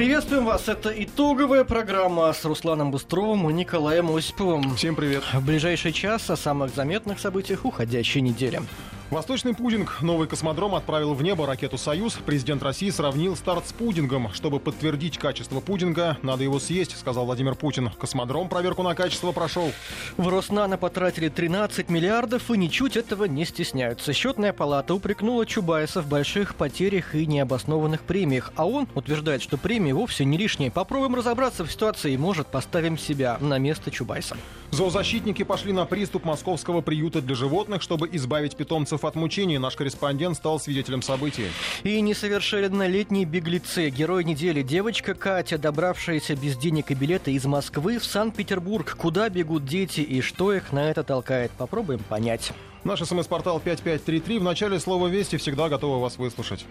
Приветствуем вас. Это итоговая программа с Русланом Быстровым и Николаем Осиповым. Всем привет. В ближайший час о самых заметных событиях уходящей недели. Восточный пудинг. Новый космодром отправил в небо ракету «Союз». Президент России сравнил старт с пудингом. Чтобы подтвердить качество пудинга, надо его съесть, сказал Владимир Путин. Космодром проверку на качество прошел. В Роснано потратили 13 миллиардов и ничуть этого не стесняются. Счетная палата упрекнула Чубайса в больших потерях и необоснованных премиях. А он утверждает, что премии вовсе не лишние. Попробуем разобраться в ситуации и, может, поставим себя на место Чубайса. Зоозащитники пошли на приступ московского приюта для животных, чтобы избавить питомцев от мучений. Наш корреспондент стал свидетелем событий. И несовершеннолетние беглецы. Герой недели девочка Катя, добравшаяся без денег и билета из Москвы в Санкт-Петербург. Куда бегут дети и что их на это толкает? Попробуем понять. Наш смс-портал 5533. В начале слова «Вести» всегда готовы вас выслушать.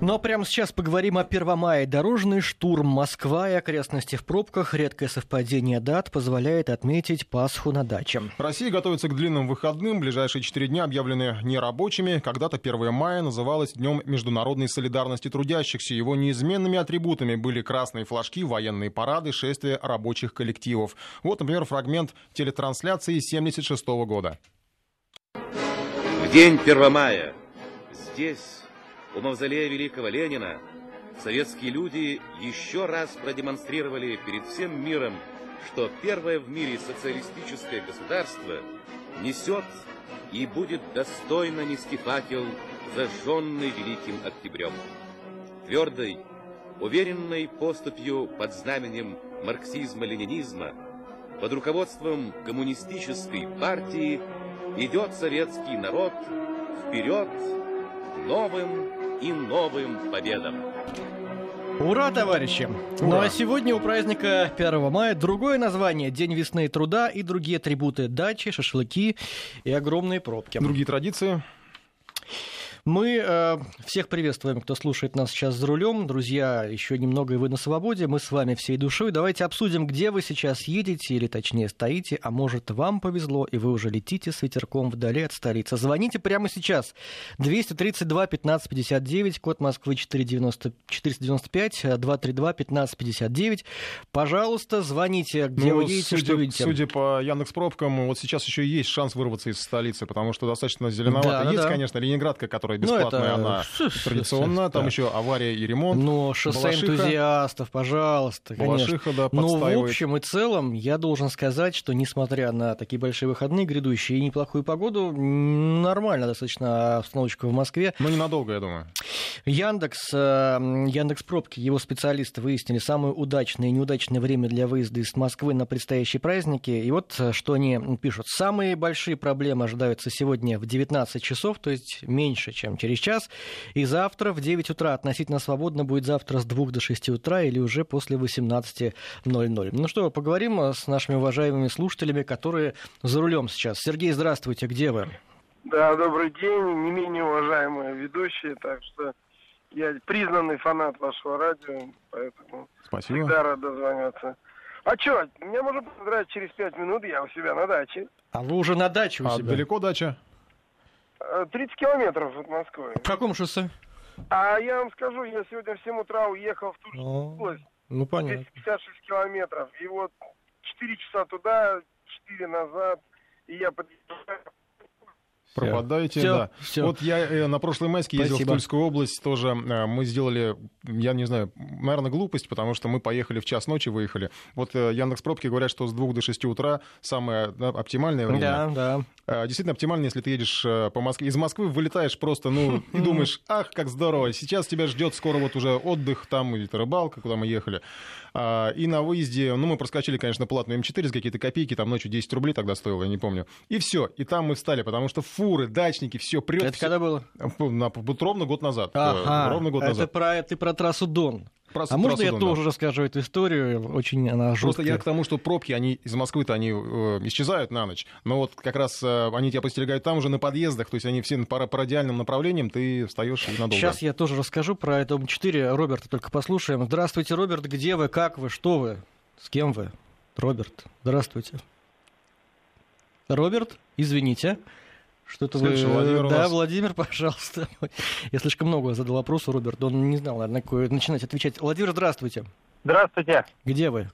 Но прямо сейчас поговорим о Первомае. Дорожный штурм Москва и окрестности в пробках. Редкое совпадение дат позволяет отметить Пасху на даче. Россия готовится к длинным выходным. Ближайшие четыре дня объявлены нерабочими. Когда-то 1 мая называлось Днем международной солидарности трудящихся. Его неизменными атрибутами были красные флажки, военные парады, шествия рабочих коллективов. Вот, например, фрагмент телетрансляции 76 года. В день 1 мая здесь у мавзолея великого Ленина советские люди еще раз продемонстрировали перед всем миром, что первое в мире социалистическое государство несет и будет достойно нести факел, зажженный Великим Октябрем. Твердой, уверенной поступью под знаменем марксизма-ленинизма, под руководством коммунистической партии идет советский народ вперед новым и новым победам. Ура, товарищи! Ура. Ну а сегодня у праздника 1 мая другое название – День весны и труда и другие атрибуты – дачи, шашлыки и огромные пробки. Другие традиции? Мы э, всех приветствуем, кто слушает нас сейчас за рулем. Друзья, еще немного и вы на свободе. Мы с вами всей душой. Давайте обсудим, где вы сейчас едете, или точнее стоите, а может вам повезло, и вы уже летите с ветерком вдали от столицы. Звоните прямо сейчас. 232 15 59, код Москвы 490, 495, 232 15 59. Пожалуйста, звоните, где ну, вы едете, судя, что видите. Судя по Яндекс пробкам, вот сейчас еще есть шанс вырваться из столицы, потому что достаточно зеленовато. Да, есть, да. конечно, Ленинградка, которая бесплатная ну, это... она традиционно. Там еще авария и ремонт. Но шоссе Балашиха. энтузиастов, пожалуйста, конечно. Балашиха, да, Но в общем и целом я должен сказать, что несмотря на такие большие выходные грядущие и неплохую погоду, нормально достаточно обстановочка в Москве. Но ненадолго, я думаю. Яндекс, э, Яндекс Пробки, его специалисты выяснили самое удачное и неудачное время для выезда из Москвы на предстоящие праздники. И вот э, что они пишут. Самые большие проблемы ожидаются сегодня в 19 часов, то есть меньше, чем через час. И завтра в 9 утра относительно свободно будет завтра с 2 до 6 утра или уже после 18.00. Ну что, поговорим с нашими уважаемыми слушателями, которые за рулем сейчас. Сергей, здравствуйте, где вы? Да, добрый день, не менее уважаемые ведущие, так что я признанный фанат вашего радио, поэтому Спасибо. всегда рад дозвониться. А что, меня можно поздравить через пять минут, я у себя на даче. А вы уже на даче у а себя? далеко дача? 30 э, километров от Москвы. По какому шоссе? А я вам скажу, я сегодня в 7 утра уехал в Тульскую область. Ну, понятно. 256 километров. И вот 4 часа туда, 4 назад. И я подъезжаю Пропадаете, все, да. Все. Вот я э, на прошлой майске ездил Спасибо. в Тульскую область, тоже э, мы сделали, я не знаю, наверное, глупость, потому что мы поехали в час ночи, выехали. Вот э, Яндекс Пробки говорят, что с 2 до 6 утра самое да, оптимальное время. Да, да. Действительно оптимально, если ты едешь по Москве. Из Москвы вылетаешь просто, ну, и думаешь, ах, как здорово, сейчас тебя ждет скоро вот уже отдых, там или рыбалка, куда мы ехали. А, и на выезде, ну, мы проскочили, конечно, платную М4 за какие-то копейки, там ночью 10 рублей тогда стоило, я не помню. И все, и там мы встали, потому что фуры, дачники, все прет. Это все... когда было? На, вот ровно год назад. Ага, ровно год это назад. Про, ты про трассу Дон. Про, а можно я Дон, тоже да. расскажу эту историю? Очень она жуткая. Просто я к тому, что пробки, они из Москвы-то они э, исчезают на ночь, но вот как раз э, они тебя подстерегают там уже на подъездах, то есть они все по, по радиальным направлениям, ты встаешь и надолго. Сейчас я тоже расскажу про это М4. Роберта только послушаем. Здравствуйте, Роберт, где вы, как вы, что вы, с кем вы? Роберт, здравствуйте. Роберт, извините. Что-то вы... Владимир да, нас... Владимир, пожалуйста. Я слишком много задал вопросов, Роберт. Он не знал, наверное, какое начинать отвечать. Владимир, здравствуйте. Здравствуйте. Где вы?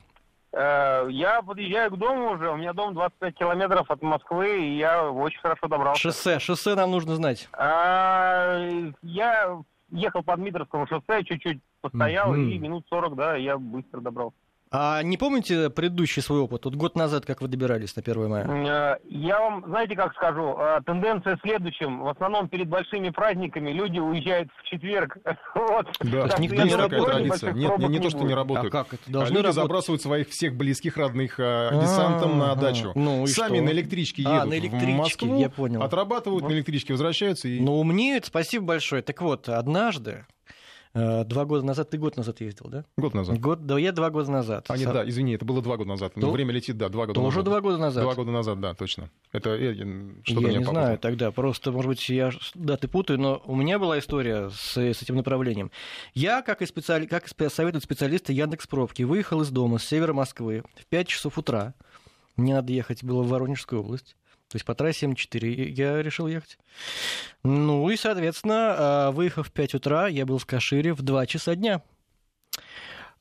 Э, я подъезжаю к дому уже, у меня дом 25 километров от Москвы, и я очень хорошо добрался. Шоссе, шоссе нам нужно знать. А, я ехал по Дмитровскому шоссе, чуть-чуть постоял, mm-hmm. и минут 40, да, я быстро добрался. А не помните предыдущий свой опыт? Вот год назад, как вы добирались на 1 мая? Э, я вам, знаете, как скажу, э, тенденция в следующем. В основном перед большими праздниками люди уезжают в четверг. Вот. Да, так, никто не работает. Традиция. Нет, не, не то, что не работают. А как это? А Должны а люди работать. забрасывают своих всех близких, родных а, десантом на дачу. Ну, Сами на электричке едут а, на электричке, в Москву, я понял. отрабатывают на электричке, возвращаются. И... Ну, умеют, спасибо большое. Так вот, однажды Э, два года назад, ты год назад ездил, да? Год назад. Год, да, я два года назад. А, нет, да, извини, это было два года назад. То... Время летит, да, два года Тоже назад. два года назад? Два года назад, да, точно. Это э, что-то Я не знаю тогда, просто, может быть, я даты путаю, но у меня была история с, с этим направлением. Я, как и, специали... как и советуют специалисты Яндекс Пробки, выехал из дома с севера Москвы в 5 часов утра. Мне надо ехать было в Воронежскую область. То есть по трассе М4 я решил ехать. Ну и, соответственно, а, выехав в 5 утра, я был в Кашире в 2 часа дня.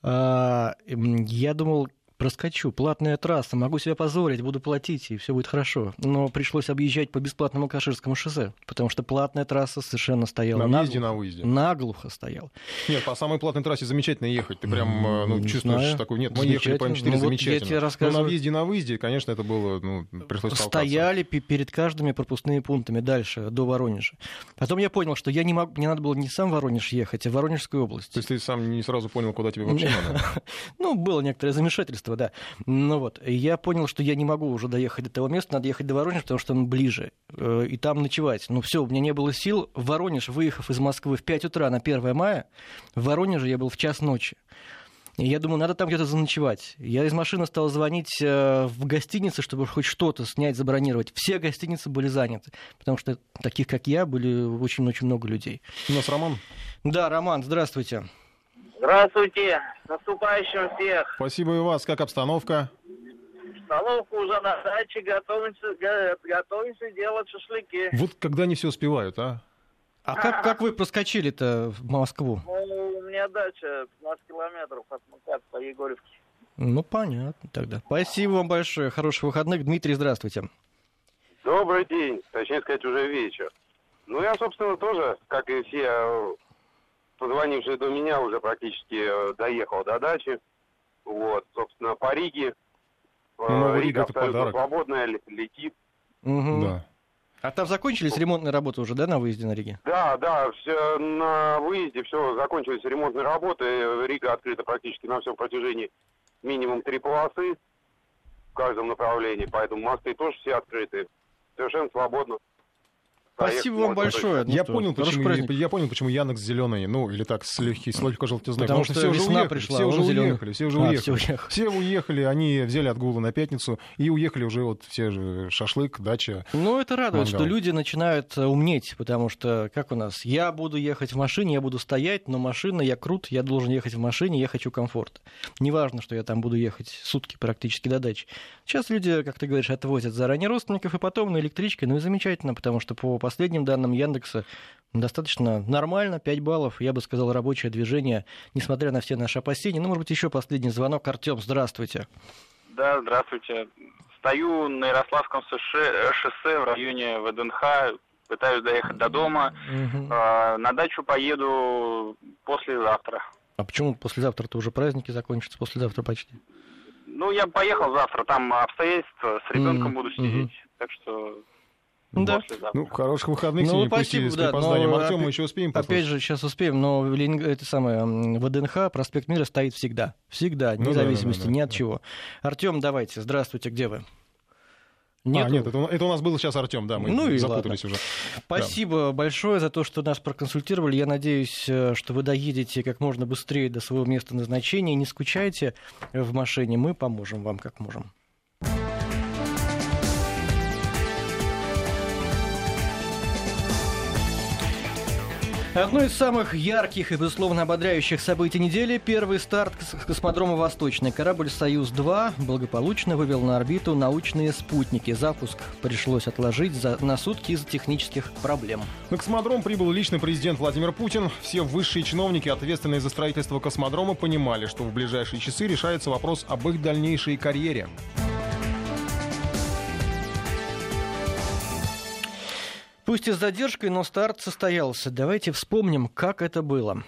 А, я думал, проскочу, платная трасса, могу себя позорить, буду платить, и все будет хорошо. Но пришлось объезжать по бесплатному Каширскому шоссе, потому что платная трасса совершенно стояла. На въезде, на выезде. Наглухо стояла. Нет, по самой платной трассе замечательно ехать. Ты прям э, ну, чувствуешь знаю. такой, нет, мы ехали по М4 ну, замечательно. Вот я тебе рассказываю. Но на въезде, на выезде, конечно, это было, ну, пришлось Стояли перед каждыми пропускными пунктами дальше, до Воронежа. Потом я понял, что я не могу, мне надо было не сам Воронеж ехать, а в Воронежскую область. То есть ты сам не сразу понял, куда тебе вообще надо? Ну, было некоторое замешательство, да. Ну вот, я понял, что я не могу уже доехать до того места, надо ехать до Воронежа, потому что он ближе, э, и там ночевать. Ну все, у меня не было сил. В Воронеж, выехав из Москвы в 5 утра на 1 мая, в Воронеже я был в час ночи. И я думаю, надо там где-то заночевать. Я из машины стал звонить э, в гостиницы, чтобы хоть что-то снять, забронировать. Все гостиницы были заняты, потому что таких, как я, были очень-очень много людей. У нас Роман. Да, Роман, здравствуйте. Здравствуйте, с наступающим всех. Спасибо и вас. Как обстановка? Обстановка уже на даче, готовимся, готовимся делать шашлыки. Вот когда они все успевают, а? А как, как вы проскочили-то в Москву? Ну, у меня дача 15 километров от МКАД по Егорьевке. Ну, понятно тогда. Спасибо вам большое. Хороших выходных. Дмитрий, здравствуйте. Добрый день. Точнее сказать, уже вечер. Ну, я, собственно, тоже, как и все позвонивший до меня, уже практически э, доехал до дачи. Вот, собственно, по Риге. Э, ну, Рига, Рига абсолютно свободная, летит. Угу. Да. А там закончились ремонтные работы уже, да, на выезде на Риге? Да, да, все, на выезде все закончились ремонтные работы. Рига открыта практически на всем протяжении минимум три полосы в каждом направлении, поэтому мосты тоже все открыты. Совершенно свободно. Спасибо вам большое. Ну я, понял, почему, я понял, почему Янок зеленый, ну, или так, с легкий, с легкой желтизной. Потому, что, все уже уехали, пришла, все уже уехали, все уже а, уехали. Все, уехали. все уехали, они взяли отгулы на пятницу и уехали уже вот все же шашлык, дача. Ну, это радует, мангал. что люди начинают э, умнеть, потому что, как у нас, я буду ехать в машине, я буду стоять, но машина, я крут, я должен ехать в машине, я хочу комфорт. Неважно, что я там буду ехать сутки практически до дачи. Сейчас люди, как ты говоришь, отвозят заранее родственников и потом на электричке, ну и замечательно, потому что по последним данным Яндекса достаточно нормально, 5 баллов, я бы сказал, рабочее движение, несмотря на все наши опасения. Ну, может быть, еще последний звонок. Артем, здравствуйте. Да, здравствуйте. Стою на Ярославском шоссе в районе ВДНХ, пытаюсь доехать до дома. Угу. На дачу поеду послезавтра. А почему послезавтра-то уже праздники закончатся, послезавтра почти? Ну, я поехал завтра, там обстоятельства, с ребенком mm буду сидеть, mm так что да. Ну, хороших выходных ну, спасибо, пустили да, с Но, Артем, мы еще успеем послушать. Опять же, сейчас успеем, но Ленинг... это самое, ВДНХ, проспект Мира стоит всегда. Всегда, вне ну, зависимости да, да, да, ни от чего. Артем, давайте, здравствуйте, где вы? Нет, а, нет это, это у нас был сейчас Артем, да, мы ну запутались ладно. уже. Спасибо да. большое за то, что нас проконсультировали. Я надеюсь, э, что вы доедете как можно быстрее до своего места назначения. Не скучайте в машине, мы поможем вам как можем. Одно из самых ярких и, безусловно, ободряющих событий недели – первый старт космодрома «Восточный». Корабль «Союз-2» благополучно вывел на орбиту научные спутники. Запуск пришлось отложить за, на сутки из-за технических проблем. На космодром прибыл лично президент Владимир Путин. Все высшие чиновники, ответственные за строительство космодрома, понимали, что в ближайшие часы решается вопрос об их дальнейшей карьере. Пусть и с задержкой, но старт состоялся. Давайте вспомним, как это было.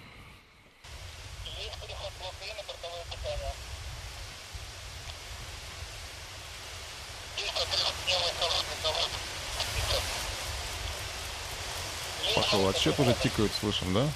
Пошел отсчет, уже тикают, слышим, да?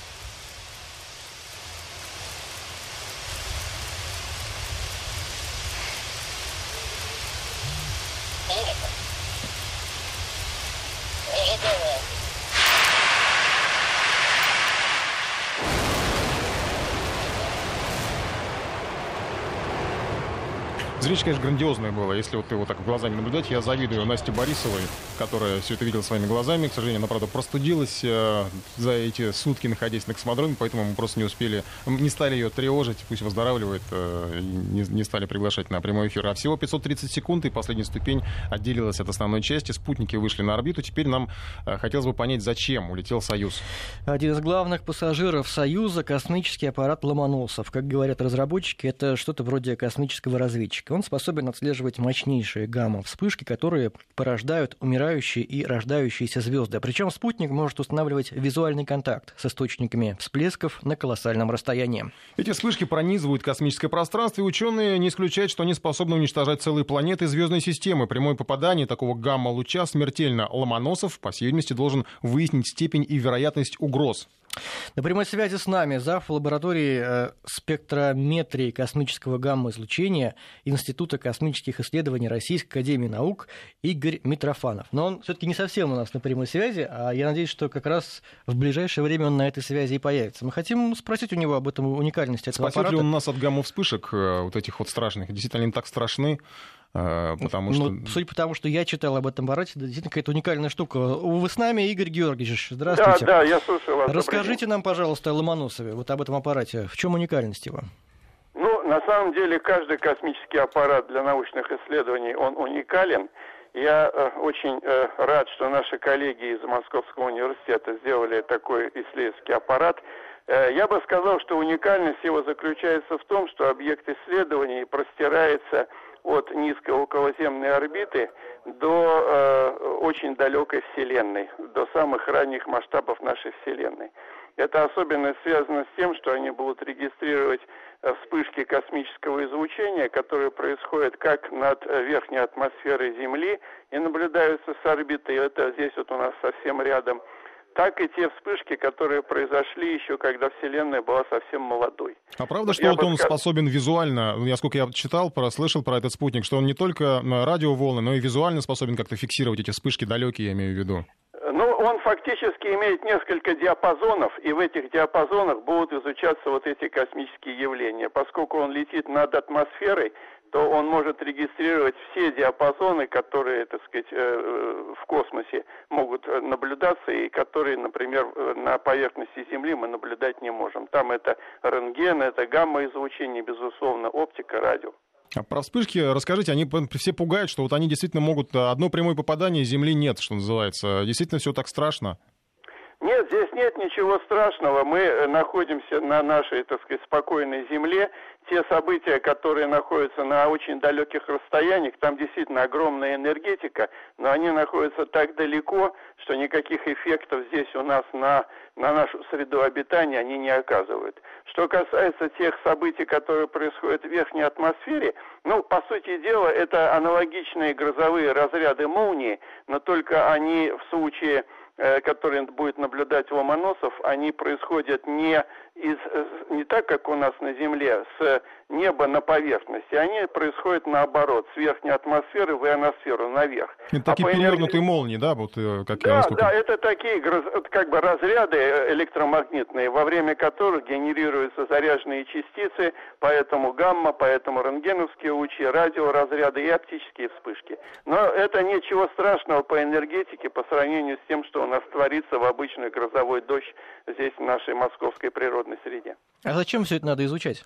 Зрелище, конечно, грандиозное было. Если вот его так глазами наблюдать, я завидую Насте Борисовой, которая все это видела своими глазами. К сожалению, она, правда, простудилась э, за эти сутки, находясь на космодроме, поэтому мы просто не успели, не стали ее тревожить, пусть выздоравливает, э, не, не стали приглашать на прямой эфир. А всего 530 секунд, и последняя ступень отделилась от основной части. Спутники вышли на орбиту. Теперь нам э, хотелось бы понять, зачем улетел «Союз». Один из главных пассажиров «Союза» — космический аппарат «Ломоносов». Как говорят разработчики, это что-то вроде космического разведчика он способен отслеживать мощнейшие гамма-вспышки, которые порождают умирающие и рождающиеся звезды. Причем спутник может устанавливать визуальный контакт с источниками всплесков на колоссальном расстоянии. Эти вспышки пронизывают космическое пространство, и ученые не исключают, что они способны уничтожать целые планеты звездной системы. Прямое попадание такого гамма-луча смертельно. Ломоносов, по всей видимости, должен выяснить степень и вероятность угроз. На прямой связи с нами зав. лаборатории э, спектрометрии космического гамма-излучения Института космических исследований Российской Академии Наук Игорь Митрофанов. Но он все-таки не совсем у нас на прямой связи, а я надеюсь, что как раз в ближайшее время он на этой связи и появится. Мы хотим спросить у него об этом уникальности этого Спасет аппарата. ли он нас от гамма-вспышек, э, вот этих вот страшных? Действительно, они так страшны? Э, потому что... Ну, судя по тому, что я читал об этом аппарате, действительно какая-то уникальная штука. Вы с нами, Игорь Георгиевич, здравствуйте. Да, да, я слушаю вас. Расскажите нам, пожалуйста, о Ломоносове, вот об этом аппарате. В чем уникальность его? Ну, на самом деле, каждый космический аппарат для научных исследований, он уникален. Я э, очень э, рад, что наши коллеги из Московского университета сделали такой исследовательский аппарат. Э, я бы сказал, что уникальность его заключается в том, что объект исследований простирается от низкой околоземной орбиты до э, очень далекой Вселенной, до самых ранних масштабов нашей Вселенной. Это особенно связано с тем, что они будут регистрировать э, вспышки космического излучения, которые происходят как над э, верхней атмосферой Земли и наблюдаются с орбиты. Это здесь вот у нас совсем рядом – так и те вспышки, которые произошли еще, когда Вселенная была совсем молодой. А правда, что вот он сказ... способен визуально, я сколько я читал, прослышал про этот спутник, что он не только радиоволны, но и визуально способен как-то фиксировать эти вспышки далекие, я имею в виду? Ну, он фактически имеет несколько диапазонов, и в этих диапазонах будут изучаться вот эти космические явления. Поскольку он летит над атмосферой, то он может регистрировать все диапазоны, которые, так сказать, э, в космосе могут наблюдаться и которые, например, на поверхности Земли мы наблюдать не можем. Там это рентген, это гамма-излучение, безусловно, оптика, радио. А про вспышки расскажите, они все пугают, что вот они действительно могут... Одно прямое попадание Земли нет, что называется. Действительно все так страшно? Нет, здесь нет ничего страшного. Мы находимся на нашей, так сказать, спокойной земле те события, которые находятся на очень далеких расстояниях, там действительно огромная энергетика, но они находятся так далеко, что никаких эффектов здесь у нас на, на нашу среду обитания они не оказывают. Что касается тех событий, которые происходят в верхней атмосфере, ну, по сути дела, это аналогичные грозовые разряды молнии, но только они в случае Э, которые будет наблюдать Ломоносов, они происходят не, из, э, не так, как у нас на Земле, с неба на поверхности. Они происходят наоборот, с верхней атмосферы в ионосферу, наверх. Это такие а перевернутые энерги... молнии, да? Вот, э, как да, я да, это такие как бы разряды электромагнитные, во время которых генерируются заряженные частицы, поэтому гамма, поэтому рентгеновские лучи, радиоразряды и оптические вспышки. Но это ничего страшного по энергетике по сравнению с тем, что у должен раствориться в обычный грозовой дождь здесь, в нашей московской природной среде. А зачем все это надо изучать?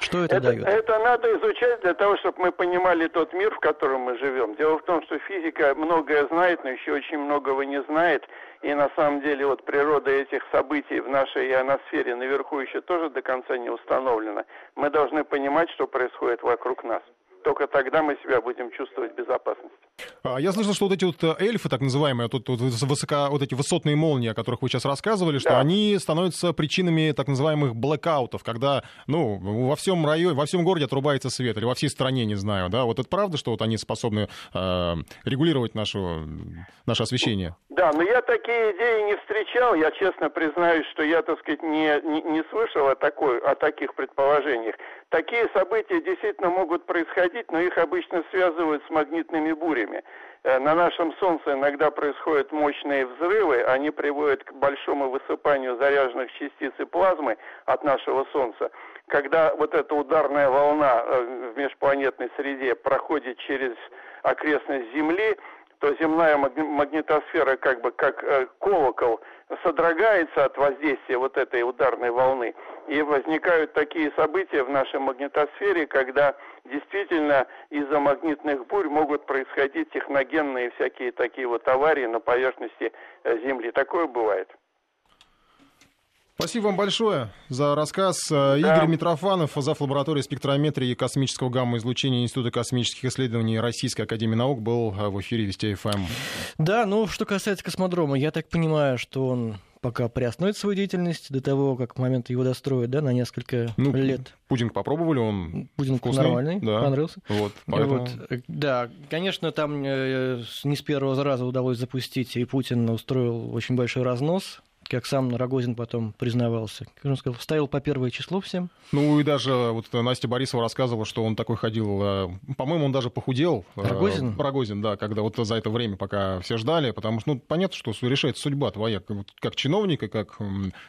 Что это, это дает? Это надо изучать для того, чтобы мы понимали тот мир, в котором мы живем. Дело в том, что физика многое знает, но еще очень многого не знает. И на самом деле вот природа этих событий в нашей ионосфере наверху еще тоже до конца не установлена. Мы должны понимать, что происходит вокруг нас. Только тогда мы себя будем чувствовать в безопасности. А, я слышал, что вот эти вот э, эльфы, так называемые, тут вот, высоко, вот эти высотные молнии, о которых вы сейчас рассказывали, что да. они становятся причинами так называемых блэкаутов, когда, ну, во всем районе, во всем городе отрубается свет, или во всей стране, не знаю, да, вот это правда, что вот они способны э, регулировать нашу, наше освещение? Да, но я такие идеи не встречал, я честно признаюсь, что я, так сказать, не, не, не слышал о, такой, о таких предположениях. Такие события действительно могут происходить, но их обычно связывают с магнитными бурями. Э, на нашем Солнце иногда происходят мощные взрывы, они приводят к большому высыпанию заряженных частиц и плазмы от нашего Солнца. Когда вот эта ударная волна э, в межпланетной среде проходит через окрестность Земли, то земная магнитосфера как бы как э, колокол содрогается от воздействия вот этой ударной волны. И возникают такие события в нашей магнитосфере, когда действительно из-за магнитных бурь могут происходить техногенные всякие такие вот аварии на поверхности э, Земли. Такое бывает. Спасибо вам большое за рассказ. Да. Игорь Митрофанов, зав. лаборатории спектрометрии и космического гамма-излучения Института космических исследований Российской Академии Наук был э, в эфире Вести ФМ. Эм. Да, ну, что касается космодрома, я так понимаю, что он пока приостановит свою деятельность до того, как в момент его достроят, да, на несколько ну, лет. Пудинг попробовали, он Пудинг вкусный, нормальный, да. понравился. Вот, поэтому... вот, э, да, конечно, там э, не с первого раза удалось запустить, и Путин устроил очень большой разнос как сам Рогозин потом признавался. Как он сказал, ставил по первое число всем. Ну и даже вот Настя Борисова рассказывала, что он такой ходил, э, по-моему, он даже похудел. Э, Рогозин? Рогозин, да, когда вот за это время, пока все ждали, потому что, ну, понятно, что решает судьба твоя, как чиновника, как...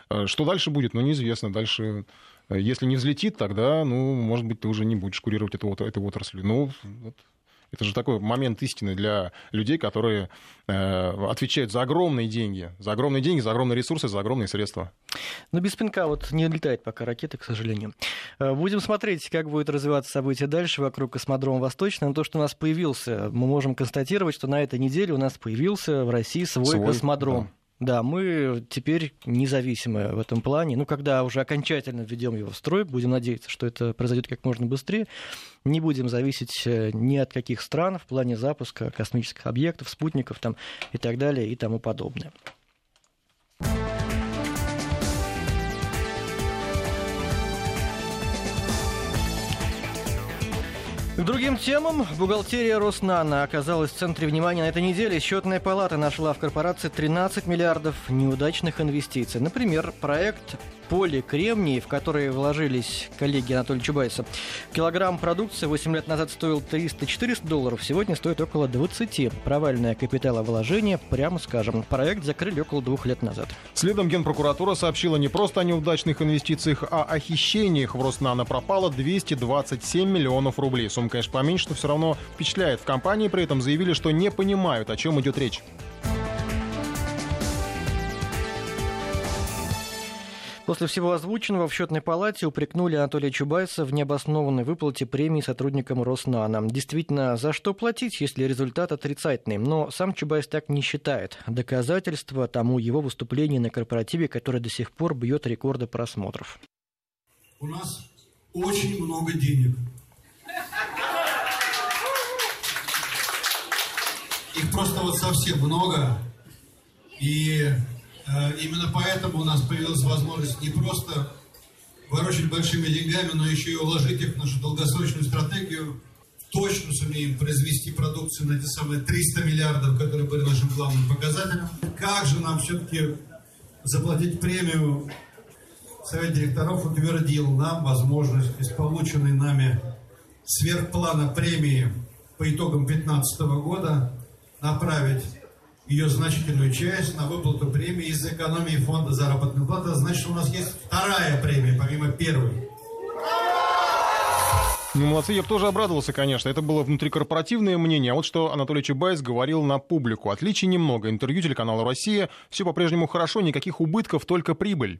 Э, что дальше будет, ну, неизвестно. Дальше если не взлетит, тогда, ну, может быть, ты уже не будешь курировать эту, эту отрасль. Ну, вот это же такой момент истины для людей, которые э, отвечают за огромные деньги, за огромные деньги, за огромные ресурсы, за огромные средства. Но без пинка вот не летает пока ракеты, к сожалению. Э, будем смотреть, как будет развиваться события дальше вокруг космодрома Восточный. Но то, что у нас появился, мы можем констатировать, что на этой неделе у нас появился в России свой, свой космодром. Да. Да, мы теперь независимы в этом плане. Ну, когда уже окончательно введем его в строй, будем надеяться, что это произойдет как можно быстрее, не будем зависеть э, ни от каких стран в плане запуска космических объектов, спутников там, и так далее и тому подобное. К другим темам. Бухгалтерия Роснана оказалась в центре внимания на этой неделе. Счетная палата нашла в корпорации 13 миллиардов неудачных инвестиций. Например, проект поле кремний, в которые вложились коллеги Анатолия Чубайса. Килограмм продукции 8 лет назад стоил 300-400 долларов, сегодня стоит около 20. Провальное капиталовложение, прямо скажем. Проект закрыли около двух лет назад. Следом Генпрокуратура сообщила не просто о неудачных инвестициях, а о хищениях в Роснано пропало 227 миллионов рублей. Сумма, конечно, поменьше, но все равно впечатляет. В компании при этом заявили, что не понимают, о чем идет речь. После всего озвученного в счетной палате упрекнули Анатолия Чубайса в необоснованной выплате премии сотрудникам Роснана. Действительно, за что платить, если результат отрицательный? Но сам Чубайс так не считает. Доказательство тому его выступление на корпоративе, которое до сих пор бьет рекорды просмотров. У нас очень много денег. Их просто вот совсем много. И именно поэтому у нас появилась возможность не просто ворочать большими деньгами, но еще и уложить их в нашу долгосрочную стратегию. Точно сумеем произвести продукцию на те самые 300 миллиардов, которые были нашим главным показателем. Как же нам все-таки заплатить премию? Совет директоров утвердил нам возможность из полученной нами сверхплана премии по итогам 2015 года направить ее значительную часть на выплату премии из экономии фонда заработной платы. Значит, у нас есть вторая премия, помимо первой. Ну, молодцы, я бы тоже обрадовался, конечно. Это было внутрикорпоративное мнение. А вот что Анатолий Чубайс говорил на публику. Отличий немного. Интервью телеканала «Россия». Все по-прежнему хорошо, никаких убытков, только прибыль.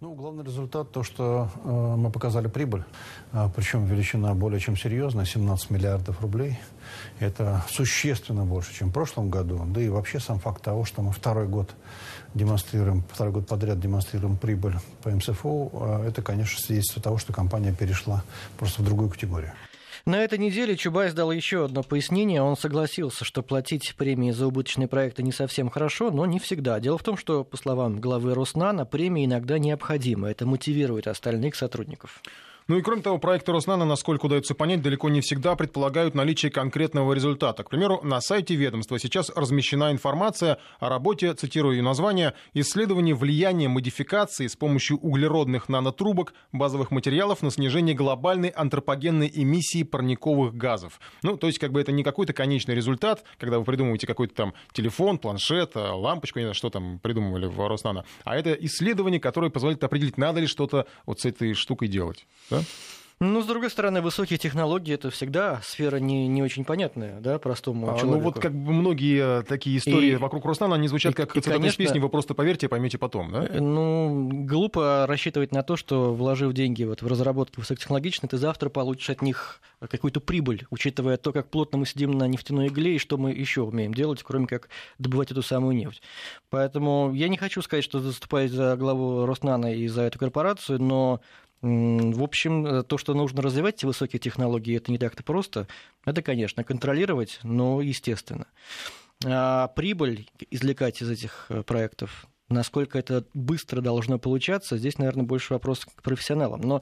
Ну, главный результат то, что э, мы показали прибыль, э, причем величина более чем серьезная, 17 миллиардов рублей. Это существенно больше, чем в прошлом году. Да и вообще сам факт того, что мы второй год демонстрируем, второй год подряд демонстрируем прибыль по МСФО, э, это, конечно, свидетельство того, что компания перешла просто в другую категорию. На этой неделе Чубайс дал еще одно пояснение. Он согласился, что платить премии за убыточные проекты не совсем хорошо, но не всегда. Дело в том, что, по словам главы Роснана, премии иногда необходимы. Это мотивирует остальных сотрудников. Ну и кроме того, проекты Роснана, насколько удается понять, далеко не всегда предполагают наличие конкретного результата. К примеру, на сайте ведомства сейчас размещена информация о работе, цитирую ее название, «Исследование влияния модификации с помощью углеродных нанотрубок базовых материалов на снижение глобальной антропогенной эмиссии парниковых газов». Ну, то есть, как бы это не какой-то конечный результат, когда вы придумываете какой-то там телефон, планшет, э, лампочку, не знаю, что там придумывали в Роснано, а это исследование, которое позволит определить, надо ли что-то вот с этой штукой делать. Да? Да? Ну, с другой стороны, высокие технологии это всегда сфера не, не очень понятная, да, простому а, человеку. Ну, вот как бы многие такие истории и, вокруг Руслана, они звучат и, как и, цитаты конечно, песни, вы просто поверьте, поймете потом, да? Э, ну, глупо рассчитывать на то, что, вложив деньги вот в разработки высокотехнологичные, ты завтра получишь от них какую-то прибыль, учитывая то, как плотно мы сидим на нефтяной игле и что мы еще умеем делать, кроме как добывать эту самую нефть. Поэтому я не хочу сказать, что заступаюсь за главу Роснана и за эту корпорацию, но в общем, э, то, что нужно развивать эти высокие технологии, это не так-то просто. Это, конечно, контролировать, но естественно. А прибыль извлекать из этих э, проектов Насколько это быстро должно получаться, здесь, наверное, больше вопрос к профессионалам. Но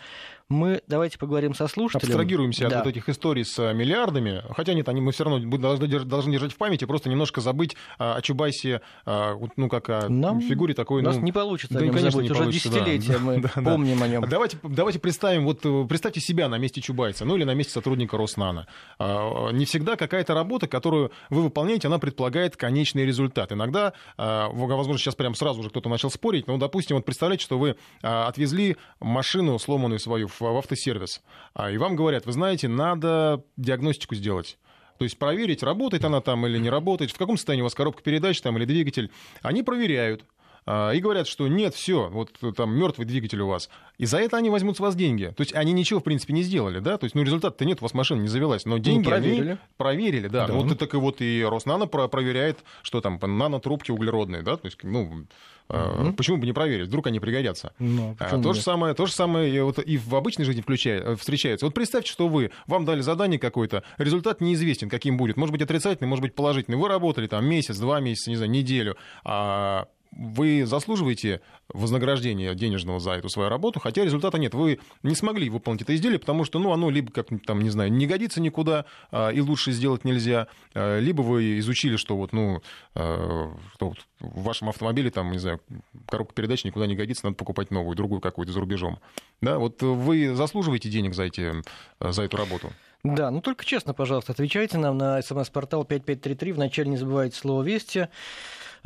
мы давайте поговорим со слушателем. Абстрагируемся да. от вот этих историй с э, миллиардами. Хотя нет, они мы все равно должны, должны держать в памяти, просто немножко забыть а, о Чубайсе, а, ну, как о Нам фигуре такой. У нас ну, не получится да, о нем конечно, забыть. Уже десятилетия да. мы да, помним да. о нем. Давайте, давайте представим, вот э, представьте себя на месте Чубайса, ну или на месте сотрудника Роснана. А, не всегда какая-то работа, которую вы выполняете, она предполагает конечный результат. Иногда, возможно, сейчас прямо сразу же кто-то начал спорить, но, допустим, вот представляете, что вы отвезли машину сломанную свою в автосервис, а, и вам говорят, вы знаете, надо диагностику сделать. То есть проверить, работает она там или не работает, в каком состоянии у вас коробка передач там или двигатель. Они проверяют а, и говорят, что нет, все, вот там мертвый двигатель у вас. И за это они возьмут с вас деньги. То есть они ничего, в принципе, не сделали, да? То есть, ну, результат-то нет, у вас машина не завелась, но деньги ну, проверили. они проверили, да. да. Ну, вот и так и вот и Роснано проверяет, что там, нанотрубки углеродные, да, то есть, ну, Uh-huh. Почему бы не проверить? Вдруг они пригодятся. No, ну, а, то, же самое, то же самое вот и в обычной жизни включая, э, встречается. Вот представьте, что вы, вам дали задание какое-то, результат неизвестен, каким будет. Может быть отрицательный, может быть положительный. Вы работали там месяц, два месяца, не знаю, неделю. А вы заслуживаете вознаграждения денежного за эту свою работу, хотя результата нет. Вы не смогли выполнить это изделие, потому что, ну, оно либо, как там, не знаю, не годится никуда, а, и лучше сделать нельзя, а, либо вы изучили, что вот, ну, а, что вот в вашем автомобиле, там, не знаю, коробка передач никуда не годится, надо покупать новую, другую какую-то за рубежом. Да, вот вы заслуживаете денег за, эти, за эту работу. Да, ну только честно, пожалуйста, отвечайте нам на смс-портал 5533. Вначале не забывайте слово «Вести».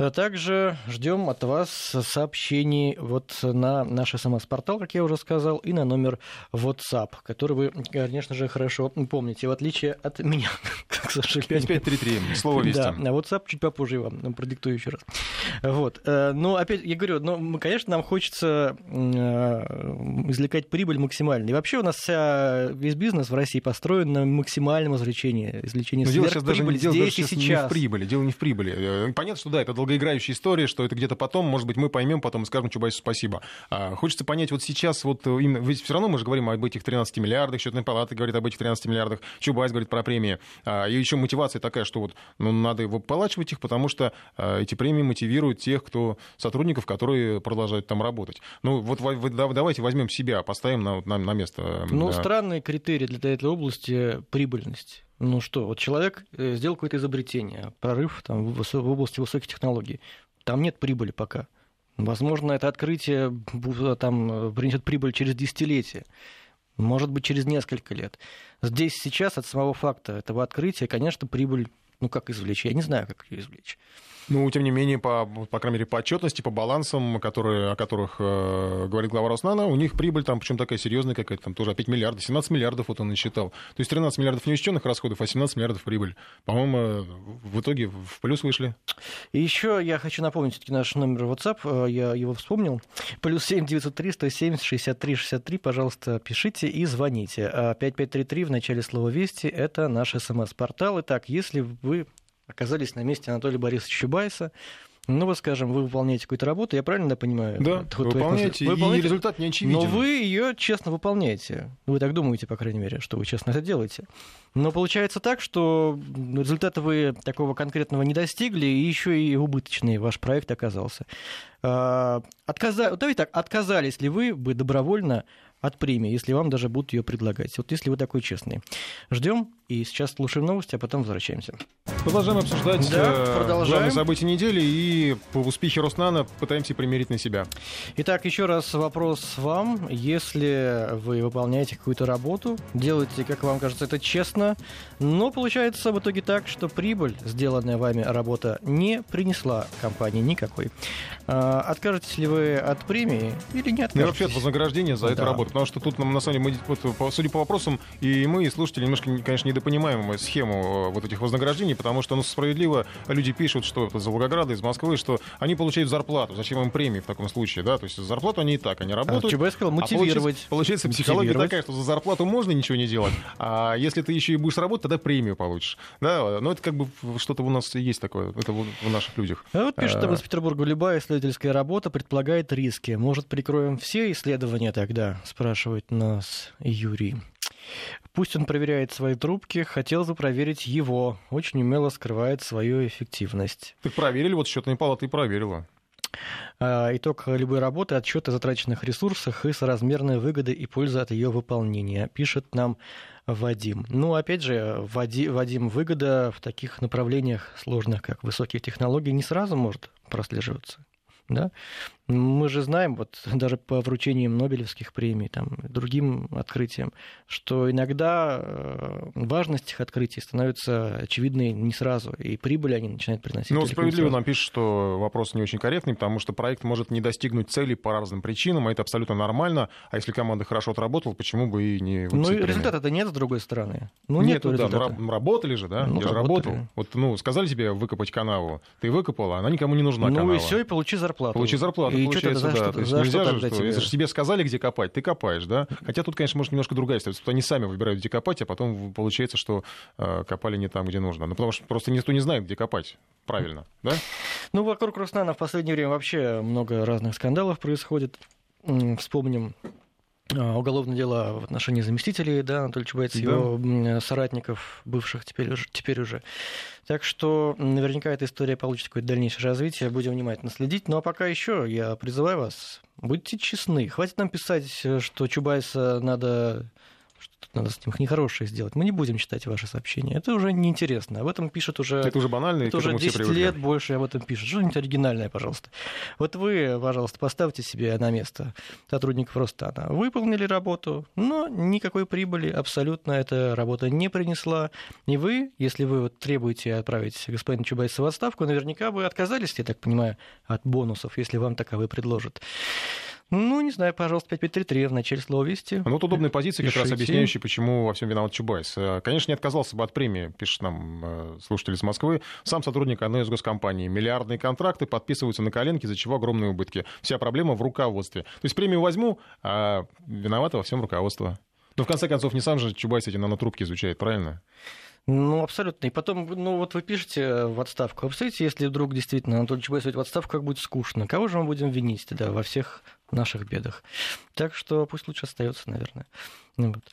А также ждем от вас сообщений вот на наш смс-портал, как я уже сказал, и на номер WhatsApp, который вы, конечно же, хорошо помните, в отличие от меня, к сожалению. 5533, слово вести. Да, WhatsApp чуть попозже вам продиктую еще раз. Вот. Э, ну, опять, я говорю, ну, конечно, нам хочется э, извлекать прибыль максимально. И вообще у нас вся, весь бизнес в России построен на максимальном извлечении, извлечении сверхприбыли здесь и сейчас. Не в прибыли, дело не в прибыли. Э, понятно, что да, это долго долгоиграющая история, что это где-то потом, может быть, мы поймем потом и скажем Чубайсу спасибо. А, хочется понять, вот сейчас, вот именно, ведь все равно мы же говорим об этих 13 миллиардах, счетная палата говорит об этих 13 миллиардах, Чубайс говорит про премии. А, и еще мотивация такая, что вот ну, надо выплачивать их, потому что а, эти премии мотивируют тех, кто сотрудников, которые продолжают там работать. Ну, вот вы, давайте возьмем себя, поставим на, на, на место. Ну, да. странные критерии для этой области прибыльность. Ну что, вот человек э, сделал какое-то изобретение, прорыв там, в области высоких технологий. Там нет прибыли пока. Возможно, это открытие там, принесет прибыль через десятилетия, может быть, через несколько лет. Здесь сейчас от самого факта этого открытия, конечно, прибыль Ну, как извлечь? Я не знаю, как ее извлечь. Ну, тем не менее, по, по крайней мере, по отчетности, по балансам, которые, о которых э, говорит глава Роснана, у них прибыль там, причем такая серьезная какая-то, там тоже опять миллиардов, 17 миллиардов вот он насчитал. То есть 13 миллиардов неучтенных расходов, а 17 миллиардов прибыль. По-моему, в итоге в плюс вышли. И еще я хочу напомнить все-таки наш номер WhatsApp, э, я его вспомнил. Плюс 7 903 170 63 63, пожалуйста, пишите и звоните. 5533 в начале слова «Вести» — это наш смс-портал. Итак, если вы оказались на месте Анатолия Борисовича Чубайса. Ну, вот, скажем, вы выполняете какую-то работу, я правильно понимаю? Да, вы выполняете, вы выполняете, и результат не очевиден. Но вы ее честно выполняете. Вы так думаете, по крайней мере, что вы честно это делаете. Но получается так, что результата вы такого конкретного не достигли, и еще и убыточный ваш проект оказался. А, отказа... Давайте так, отказались ли вы бы добровольно от премии, если вам даже будут ее предлагать. Вот если вы такой честный. Ждем и сейчас слушаем новости, а потом возвращаемся. Продолжаем обсуждать да, э, продолжаем. главные события недели и по успехе Роснана пытаемся примерить на себя. Итак, еще раз вопрос вам. Если вы выполняете какую-то работу, делаете, как вам кажется, это честно, но получается в итоге так, что прибыль, сделанная вами работа, не принесла компании никакой. А, откажетесь ли вы от премии или не откажетесь? Ну, вообще от вознаграждения за да. эту работу. Потому что тут, на самом деле, мы, вот, судя по вопросам, и мы, и слушатели, немножко, конечно, недопонимаем схему э, вот этих вознаграждений, потому что, ну, справедливо люди пишут, что из Волгограда, из Москвы, что они получают зарплату. Зачем им премии в таком случае, да? То есть зарплату они и так, они работают. А, ЧБ сказал, мотивировать. А получается, получается психология такая, что за зарплату можно ничего не делать, а если ты еще и будешь работать, тогда премию получишь. Да, но это как бы что-то у нас есть такое, это в наших людях. А вот пишет а... из Петербурга, любая исследовательская работа предполагает риски. Может, прикроем все исследования тогда? Спрашивает нас Юрий. Пусть он проверяет свои трубки, хотел бы проверить его. Очень умело скрывает свою эффективность. Так проверили, вот счетная палата и проверила. А, итог любой работы, отчет о затраченных ресурсах и соразмерная выгода и польза от ее выполнения, пишет нам Вадим. Ну, опять же, Вадим, выгода в таких направлениях сложных, как высокие технологии, не сразу может прослеживаться. Да? Мы же знаем, вот даже по вручениям Нобелевских премий, там, другим открытиям, что иногда э, важность их открытий становится очевидной не сразу, и прибыль они начинают приносить. Ну, справедливо нам пишут, что вопрос не очень корректный, потому что проект может не достигнуть цели по разным причинам, а это абсолютно нормально. А если команда хорошо отработала, почему бы и не Ну, результата-то нет, с другой стороны. Ну, нет, да, ну, работали же, да? Ну, Я же работал. Вот, ну, сказали тебе выкопать канаву, ты выкопала, она никому не нужна, Ну, канава. и все, и получи зарплату. Получи зарплату, и получается, да. Что, то есть нельзя же, что, если же тебе сказали, где копать, ты копаешь, да? Хотя тут, конечно, может немножко другая ситуация. Они сами выбирают, где копать, а потом получается, что э, копали не там, где нужно. Ну, потому что просто никто не знает, где копать. Правильно, да? Ну, вокруг Роснана в последнее время вообще много разных скандалов происходит. Вспомним уголовное дело в отношении заместителей, да, Анатолия Чубайца, да. его соратников, бывших теперь уже, теперь уже. Так что наверняка эта история получит какое-то дальнейшее развитие, будем внимательно следить. Ну а пока еще я призываю вас, будьте честны. Хватит нам писать, что Чубайса надо что-то надо с ним нехорошее сделать. Мы не будем читать ваши сообщения. Это уже неинтересно. Об этом пишут уже... Это уже банально, это уже 10 лет больше об этом пишут. Что-нибудь оригинальное, пожалуйста. Вот вы, пожалуйста, поставьте себе на место сотрудников Ростана. Выполнили работу, но никакой прибыли абсолютно эта работа не принесла. И вы, если вы вот требуете отправить господина Чубайса в отставку, наверняка вы отказались, я так понимаю, от бонусов, если вам таковые предложат. Ну, не знаю, пожалуйста, 5533 в начале слова «Вести». Ну, вот удобная позиция, как раз объясняющая, почему во всем виноват Чубайс. Э, конечно, не отказался бы от премии, пишет нам э, слушатель из Москвы. Сам сотрудник одной из госкомпаний. Миллиардные контракты подписываются на коленке, из-за чего огромные убытки. Вся проблема в руководстве. То есть премию возьму, а виновато во всем руководство. Но в конце концов, не сам же Чубайс эти нанотрубки изучает, правильно? Ну, абсолютно. И потом, ну, вот вы пишете в отставку. А представляете, если вдруг действительно Анатолий Чубайс в отставку, как будет скучно? Кого же мы будем винить тогда во всех наших бедах? Так что пусть лучше остается, наверное. Ну, вот.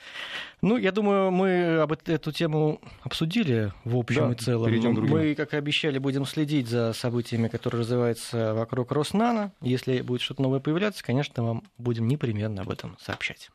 ну, я думаю, мы об эту тему обсудили в общем да, и целом. Мы, как и обещали, будем следить за событиями, которые развиваются вокруг Роснано. Если будет что-то новое появляться, конечно, вам будем непременно об этом сообщать.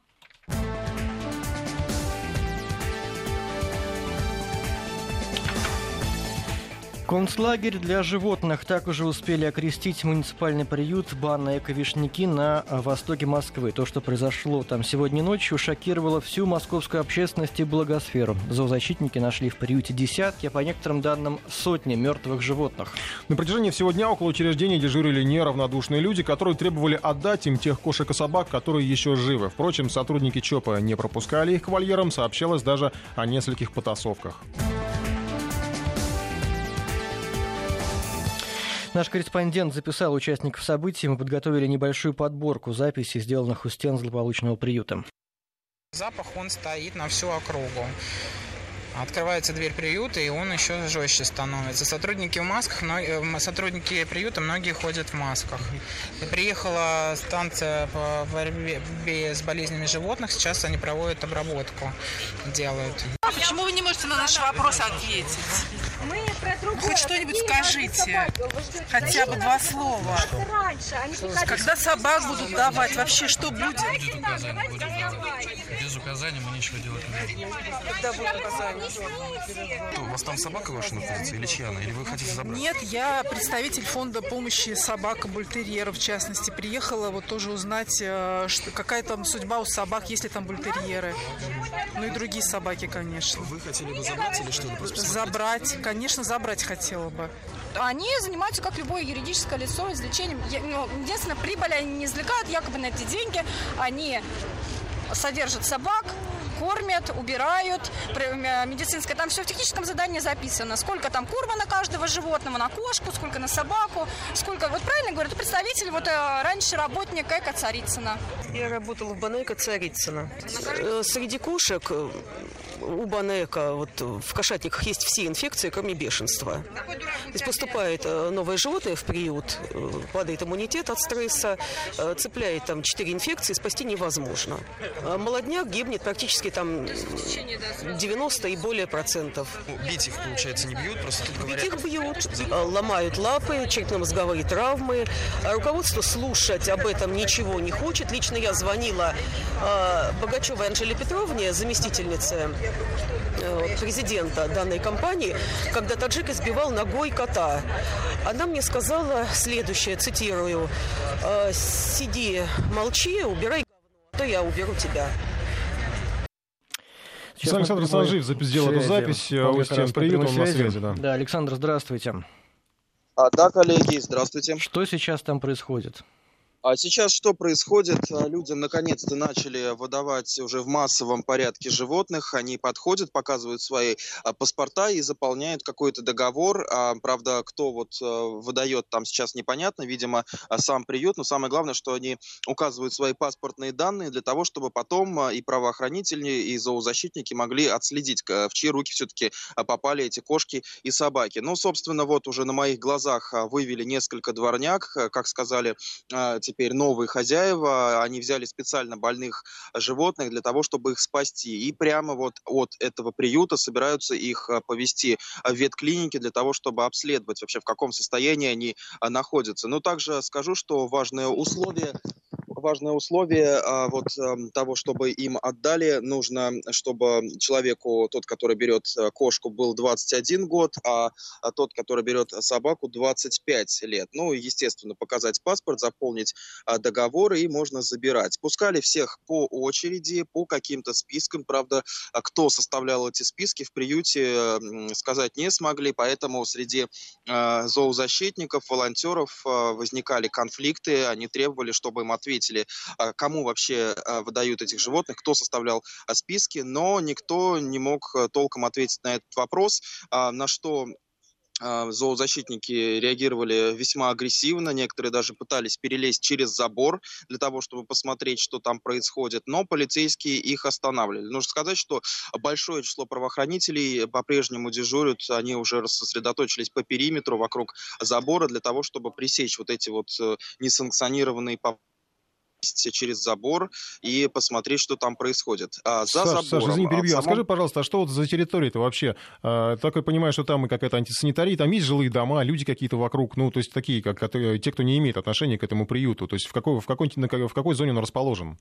Концлагерь для животных так уже успели окрестить муниципальный приют «Банные ковишники» на востоке Москвы. То, что произошло там сегодня ночью, шокировало всю московскую общественность и благосферу. Зоозащитники нашли в приюте десятки, а по некоторым данным сотни мертвых животных. На протяжении всего дня около учреждения дежурили неравнодушные люди, которые требовали отдать им тех кошек и собак, которые еще живы. Впрочем, сотрудники ЧОПа не пропускали их к вольерам, сообщалось даже о нескольких потасовках. Наш корреспондент записал участников событий. Мы подготовили небольшую подборку записей, сделанных у стен злополучного приюта. Запах, он стоит на всю округу. Открывается дверь приюта, и он еще жестче становится. Сотрудники в масках, э, сотрудники приюта, многие ходят в масках. Приехала станция по борьбе с болезнями животных, сейчас они проводят обработку, делают. А почему вы не можете на наши вопросы ответить? Мы. Хоть что-нибудь скажите, хотя бы два слова. Когда собак будут давать, вообще что будет? Без указаний мы ничего делать не будем. Когда будут указания? У вас там собака ваша находится или чья она? Или вы хотите забрать? Нет, я представитель фонда помощи собак бультерьеров, в частности. Приехала вот тоже узнать, э, что, какая там судьба у собак, есть ли там бультерьеры. Ну и другие собаки, конечно. Вы хотели бы забрать или что? Просто забрать, конечно, забрать хотела бы. Они занимаются, как любое юридическое лицо, извлечением. Ну, единственное, прибыль они не извлекают, якобы на эти деньги. Они содержат собак, кормят, убирают, медицинское. Там все в техническом задании записано. Сколько там корма на каждого животного, на кошку, сколько на собаку, сколько... Вот правильно говорю, это представитель, вот э, раньше работник Эко Царицына. Я работала в Банэко Царицына. Э, среди кошек э, у Банека вот в кошатниках есть все инфекции, кроме бешенства. То есть поступает новое животное в приют, падает иммунитет от стресса, цепляет там четыре инфекции, спасти невозможно. Молодняк гибнет практически там 90 и более процентов. Бить их, получается, не бьют, просто тут говорят... Бить их бьют, ломают лапы, черепно-мозговые травмы. А руководство слушать об этом ничего не хочет. Лично я звонила э, Богачевой Анжеле Петровне, заместительнице э, президента данной компании, когда таджик избивал ногой кота. Она мне сказала следующее, цитирую, «Э, «Сиди, молчи, убирай говно, то я уберу тебя». Сейчас Александр Санжиев сделал эту запись. Устин, привет, он на связи. Да. да, Александр, здравствуйте. А, да, коллеги, здравствуйте. Что сейчас там происходит? А сейчас что происходит? А, Людям наконец-то начали выдавать уже в массовом порядке животных. Они подходят, показывают свои а, паспорта и заполняют какой-то договор. Правда, кто вот выдает там сейчас непонятно. Видимо, сам приют. Но самое главное, что они указывают свои паспортные данные для того, чтобы потом и правоохранители, и зоозащитники могли отследить, в чьи руки все-таки попали эти кошки и собаки. Ну, собственно, вот уже на моих глазах вывели несколько дворняк, как сказали теперь новые хозяева, они взяли специально больных животных для того, чтобы их спасти. И прямо вот от этого приюта собираются их а, повести в ветклиники для того, чтобы обследовать вообще, в каком состоянии они а, находятся. Но также скажу, что важное условие важное условие а, вот а, того, чтобы им отдали, нужно, чтобы человеку, тот, который берет э, кошку, был 21 год, а, а тот, который берет собаку, 25 лет. Ну, естественно, показать паспорт, заполнить а, договор и можно забирать. Пускали всех по очереди, по каким-то спискам. Правда, кто составлял эти списки в приюте, сказать не смогли, поэтому среди зоозащитников, волонтеров возникали конфликты, они требовали, чтобы им ответили ответили, а, кому вообще а, выдают этих животных, кто составлял а, списки, но никто не мог толком ответить на этот вопрос, на что зоозащитники реагировали весьма агрессивно, некоторые даже пытались перелезть через забор для того, чтобы посмотреть, что там происходит, но полицейские их останавливали. Нужно сказать, что большое число правоохранителей по-прежнему дежурят, они уже сосредоточились по периметру вокруг забора для того, чтобы пресечь вот эти вот э, несанкционированные попытки через забор и посмотреть, что там происходит. А за Саш, забором, Саша, извини, перебью. А, самом... а скажи, пожалуйста, а что вот за территория-то вообще? А, так я понимаю, что там и какая-то антисанитария, там есть жилые дома, люди какие-то вокруг, ну, то есть такие, как те, кто не имеет отношения к этому приюту. То есть в какой, в какой, в какой зоне он расположен?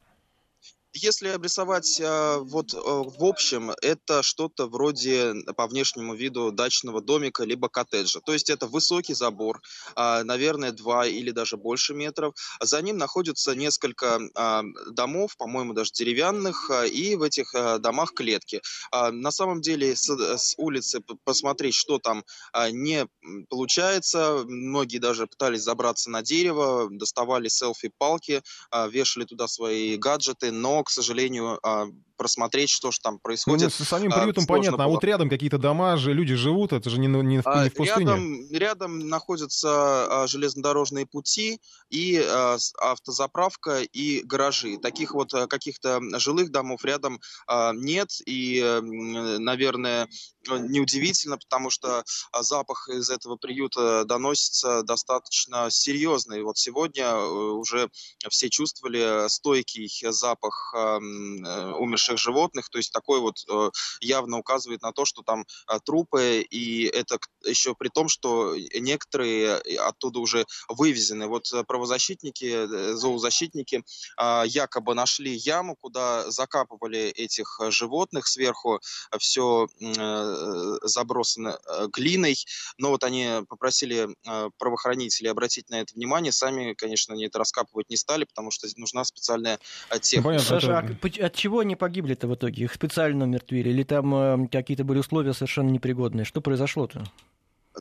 Если обрисовать э, вот э, в общем, это что-то вроде по внешнему виду дачного домика либо коттеджа. То есть это высокий забор, э, наверное, 2 или даже больше метров. За ним находится несколько э, домов, по-моему, даже деревянных, э, и в этих э, домах клетки. Э, на самом деле с, с улицы посмотреть, что там э, не получается. Многие даже пытались забраться на дерево, доставали селфи-палки, э, вешали туда свои гаджеты, но к сожалению, а, просмотреть, что же там происходит. Ну, с самим приютом понятно, было. а вот рядом какие-то дома же, люди живут, это же не, не, в, не в пустыне. Рядом, рядом находятся а, железнодорожные пути и а, автозаправка и гаражи. Таких вот каких-то жилых домов рядом нет, и, наверное, неудивительно, потому что запах из этого приюта доносится достаточно серьезный. Вот сегодня э, уже все чувствовали стойкий запах э, умерших животных, то есть такой вот э, явно указывает на то, что там трупы, и это еще при том, что некоторые оттуда уже вывезены. Вот правозащитники, зоозащитники якобы нашли яму, куда закапывали этих животных, сверху все Э, забросаны э, глиной. Но вот они попросили э, правоохранителей обратить на это внимание. Сами, конечно, они это раскапывать не стали, потому что нужна специальная техника. Понятно, Саша, это... а от чего они погибли-то в итоге? Их специально умертвили? Или там какие-то были условия совершенно непригодные? Что произошло-то?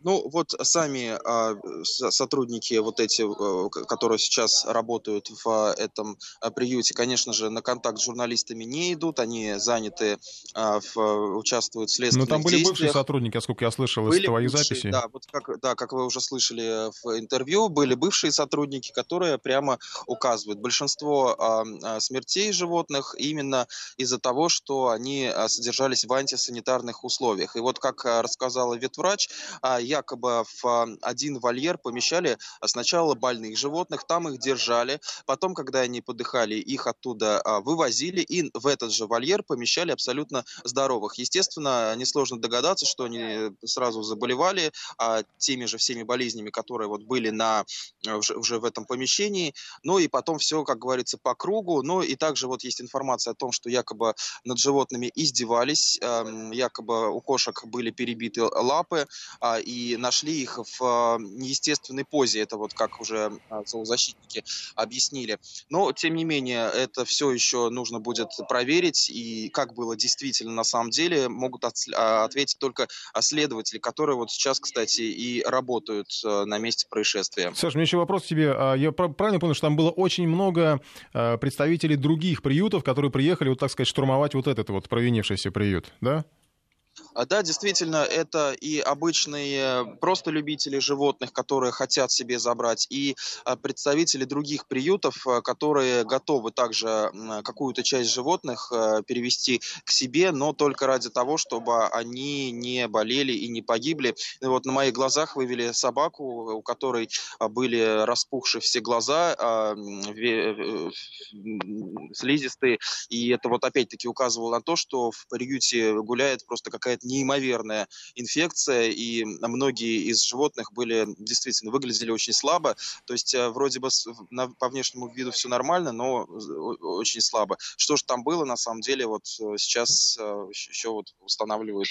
Ну, вот сами а, сотрудники вот эти, э, которые сейчас работают в этом а, приюте, конечно же, на контакт с журналистами не идут, они заняты, а, в, участвуют в следственных Но там были действиях. бывшие сотрудники, насколько я слышал были из твоих бывшие, записей. Да, вот как, да, как вы уже слышали в интервью, были бывшие сотрудники, которые прямо указывают. Большинство смертей животных именно из-за того, что они содержались в антисанитарных условиях. И вот как рассказала ветврач, якобы в один вольер помещали сначала больных животных, там их держали, потом, когда они подыхали, их оттуда а, вывозили и в этот же вольер помещали абсолютно здоровых. Естественно, несложно догадаться, что они сразу заболевали а, теми же всеми болезнями, которые вот были на, уже, уже в этом помещении. Ну и потом все, как говорится, по кругу. Ну и также вот есть информация о том, что якобы над животными издевались, якобы у кошек были перебиты лапы, а, и и нашли их в а, неестественной позе. Это вот как уже а, зоозащитники объяснили. Но, тем не менее, это все еще нужно будет проверить. И как было действительно на самом деле, могут а, ответить только следователи, которые вот сейчас, кстати, и работают на месте происшествия. Саша, у меня еще вопрос к тебе. Я правильно понял, что там было очень много представителей других приютов, которые приехали, вот так сказать, штурмовать вот этот вот провинившийся приют, да? А, да, действительно, это и обычные просто любители животных, которые хотят себе забрать, и а, представители других приютов, а, которые готовы также какую-то часть животных перевести к себе, но только ради того, чтобы они не болели и не погибли. И вот на моих глазах вывели собаку, у которой были распухшие все глаза, слизистые, и это вот опять-таки указывало на то, что в приюте гуляет просто какая-то неимоверная инфекция, и многие из животных были действительно выглядели очень слабо. То есть э, вроде бы по внешнему виду все нормально, но очень слабо. Что же там было, на самом деле, вот э, сейчас э, еще вот устанавливают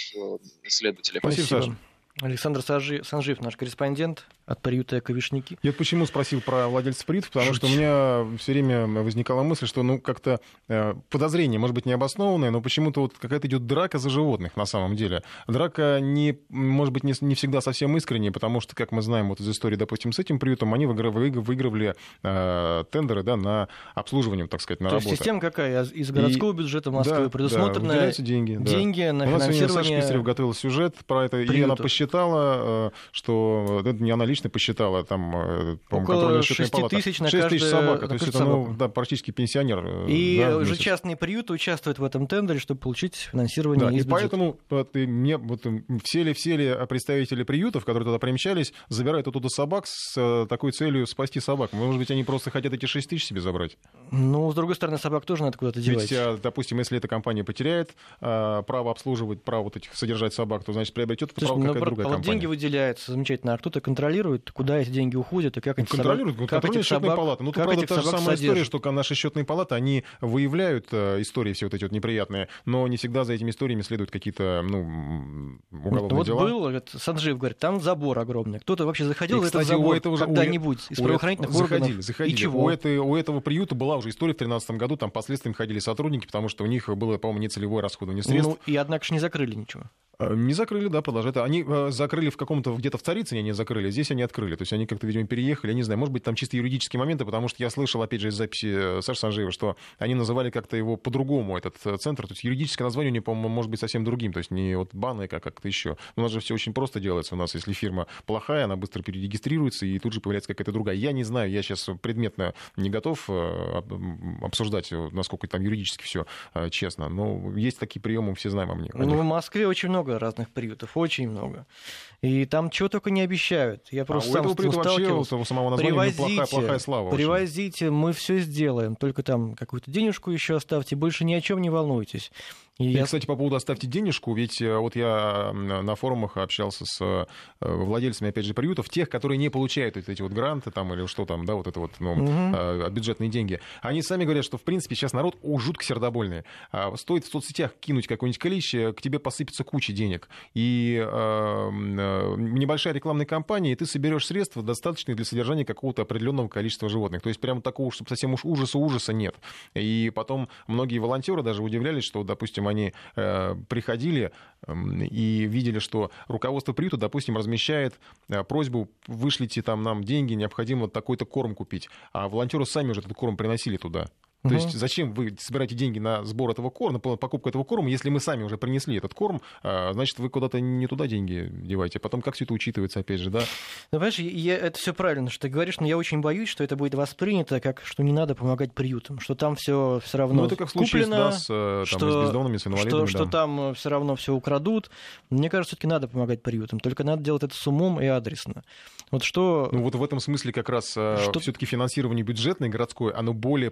исследователи. Спасибо, Спасибо. Александр Санжив, наш корреспондент от приюта «Эковишники». Я почему спросил про владельцев приютов, потому что у меня все время возникала мысль, что ну как-то э, подозрение, может быть, необоснованное, но почему-то вот какая-то идет драка за животных на самом деле. Драка, не, может быть, не, не всегда совсем искренняя, потому что, как мы знаем вот из истории, допустим, с этим приютом, они выигрывали, выигрывали э, тендеры да, на обслуживание, так сказать, на То работу. есть система какая? Из городского и... бюджета Москвы да, предусмотрена да, деньги, деньги да. на У нас финансирование... Саша Писарев готовил сюжет про это, приютов. и она посчитала, э, что это не она лично посчитала, там, э, по-моему, 6 тысяч на 6 тысяч собак, то есть это, ну, да, практически пенсионер. Э, и да, уже частные приюты участвуют в этом тендере, чтобы получить финансирование да, из и поэтому вот, и мне, вот, все ли, все ли представители приютов, которые туда примчались, забирают оттуда собак с такой целью спасти собак? Может быть, они просто хотят эти 6 тысяч себе забрать? Ну, с другой стороны, собак тоже надо куда-то девать. Ведь, допустим, если эта компания потеряет право обслуживать, право вот этих содержать собак, то, значит, приобретет право какая-то другая а вот компания. деньги выделяются, замечательно. А кто-то контролирует, куда эти деньги уходят и как эти Контролируют, собак, как этих счетные собак, палаты. Ну, как правда, та же самая история, содержат. что наши счетные палаты, они выявляют э, истории все вот эти вот неприятные, но не всегда за этими историями следуют какие-то, ну, уголовные вот дела. был, вот, Санжиев говорит, там забор огромный. Кто-то вообще заходил И, в кстати, этот забор этого же- когда-нибудь из у правоохранительных этого- органов? Заходили, заходили. И чего? У, этой, у этого приюта была уже история в 2013 году, там последствием ходили сотрудники, потому что у них было, по-моему, нецелевое расходование средств. Ну, и однако же не закрыли ничего. Э, Не закрыли, да, продолжают. Они э, закрыли в каком-то, где-то в Царицыне они закрыли, а здесь они открыли. То есть они как-то, видимо, переехали, я не знаю, может быть, там чисто юридические моменты, потому что я слышал, опять же, из записи э, Саши Санжиева, что они называли как-то его по-другому, этот э, центр. То есть юридическое название у него, по-моему, может быть совсем другим. То есть не вот баны, как как-то еще. У нас же все очень просто делается. У нас, если фирма плохая, она быстро перерегистрируется, и тут же появляется какая-то другая. Я не знаю, я сейчас предметно не готов обсуждать, насколько там юридически все честно. Но есть такие приемы, все знаем о мне. Ну, в Москве очень много разных приютов, очень много. И там чего только не обещают. Я просто А у сам этого вообще сталкивался. у самого названия у Привозите, плохая- плохая слава очень. привозите, мы все сделаем. Только там какую-то денежку еще оставьте, больше ни о чем не волнуйтесь. И И, я- кстати, по поводу «оставьте денежку», ведь э, вот я на форумах общался с э, владельцами, опять же, приютов, тех, которые не получают вот эти вот гранты там или что там, да, вот это вот, ну, э, бюджетные деньги. Они сами говорят, что, в принципе, сейчас народ о, жутко сердобольный. А Стоит в соцсетях кинуть какое-нибудь количество, к тебе посыпется куча денег. И э, м, э, небольшая рекламная кампания, и ты соберешь средства, достаточные для содержания какого-то определенного количества животных. То есть прямо такого, чтобы совсем уж ужаса-ужаса нет. И потом многие волонтеры даже удивлялись, что, допустим, они э, приходили эм, и видели, что руководство приюта, допустим, размещает э, просьбу, вышлите там нам деньги, необходимо вот такой-то корм купить. А волонтеры сами уже этот корм приносили туда. То есть зачем вы собираете деньги на сбор этого корма, на покупку этого корма, если мы сами уже принесли этот корм, э, значит, вы куда-то не туда деньги деваете. А потом как все это учитывается, опять же, да? Ну, понимаешь, я, это все правильно, что ты говоришь, но я очень боюсь, что это будет воспринято как, что не надо помогать приютам, что там все все равно Ну, это как случае с, куплено, да, с, э, там, что, с бездомными, с инвалидами. что, что да. там все равно все украдут. Мне кажется, все-таки надо помогать приютам, только надо делать это с умом и адресно. Вот что... Ну вот в этом смысле как раз Что- все-таки финансирование бюджетное городское, оно более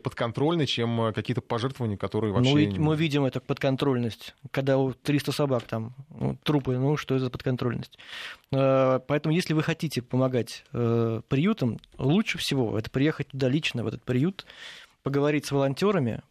подконтрольное, чем э, какие-то пожертвования, которые вообще... Ну, мы видим эту подконтрольность, когда у 300 собак там ну, трупы, ну что это за подконтрольность? Э, Поэтому, если вы хотите помогать э, приютам, лучше всего это приехать туда лично, в этот приют, поговорить с волонтерами,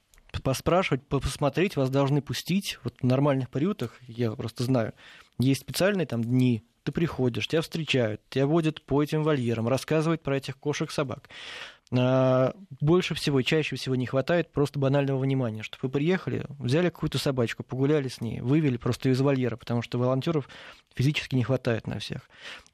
поспрашивать, по- посмотреть, вас должны пустить. Вот в нормальных приютах, я просто знаю, есть специальные там дни, ты приходишь, тебя встречают, тебя водят по этим вольерам, рассказывают про этих кошек, собак. А, Больше всего, чаще всего не хватает просто банального внимания, чтобы вы приехали, взяли какую-то собачку, погуляли с ней, вывели просто из вольера, потому что волонтеров физически не хватает на всех.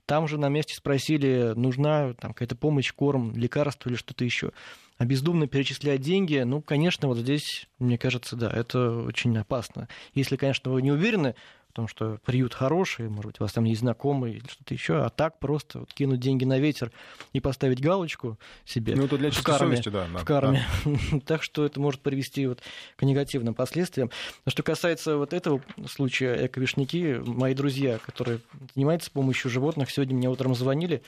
Там же на месте спросили, нужна там какая-то помощь, корм, лекарство или что-то еще. А бездумно перечислять деньги, ну, конечно, вот здесь, мне кажется, да, это очень опасно. Если, конечно, вы не уверены в том, что приют хороший, может быть, у вас там есть знакомый или что-то еще, а так просто вот кинуть деньги на ветер и поставить галочку себе Ну, это для в карме, совести, да, да, в карме. так что это может привести вот к негативным последствиям. Но что касается вот этого случая, эковишники, мои друзья, которые занимаются помощью животных, сегодня мне утром звонили,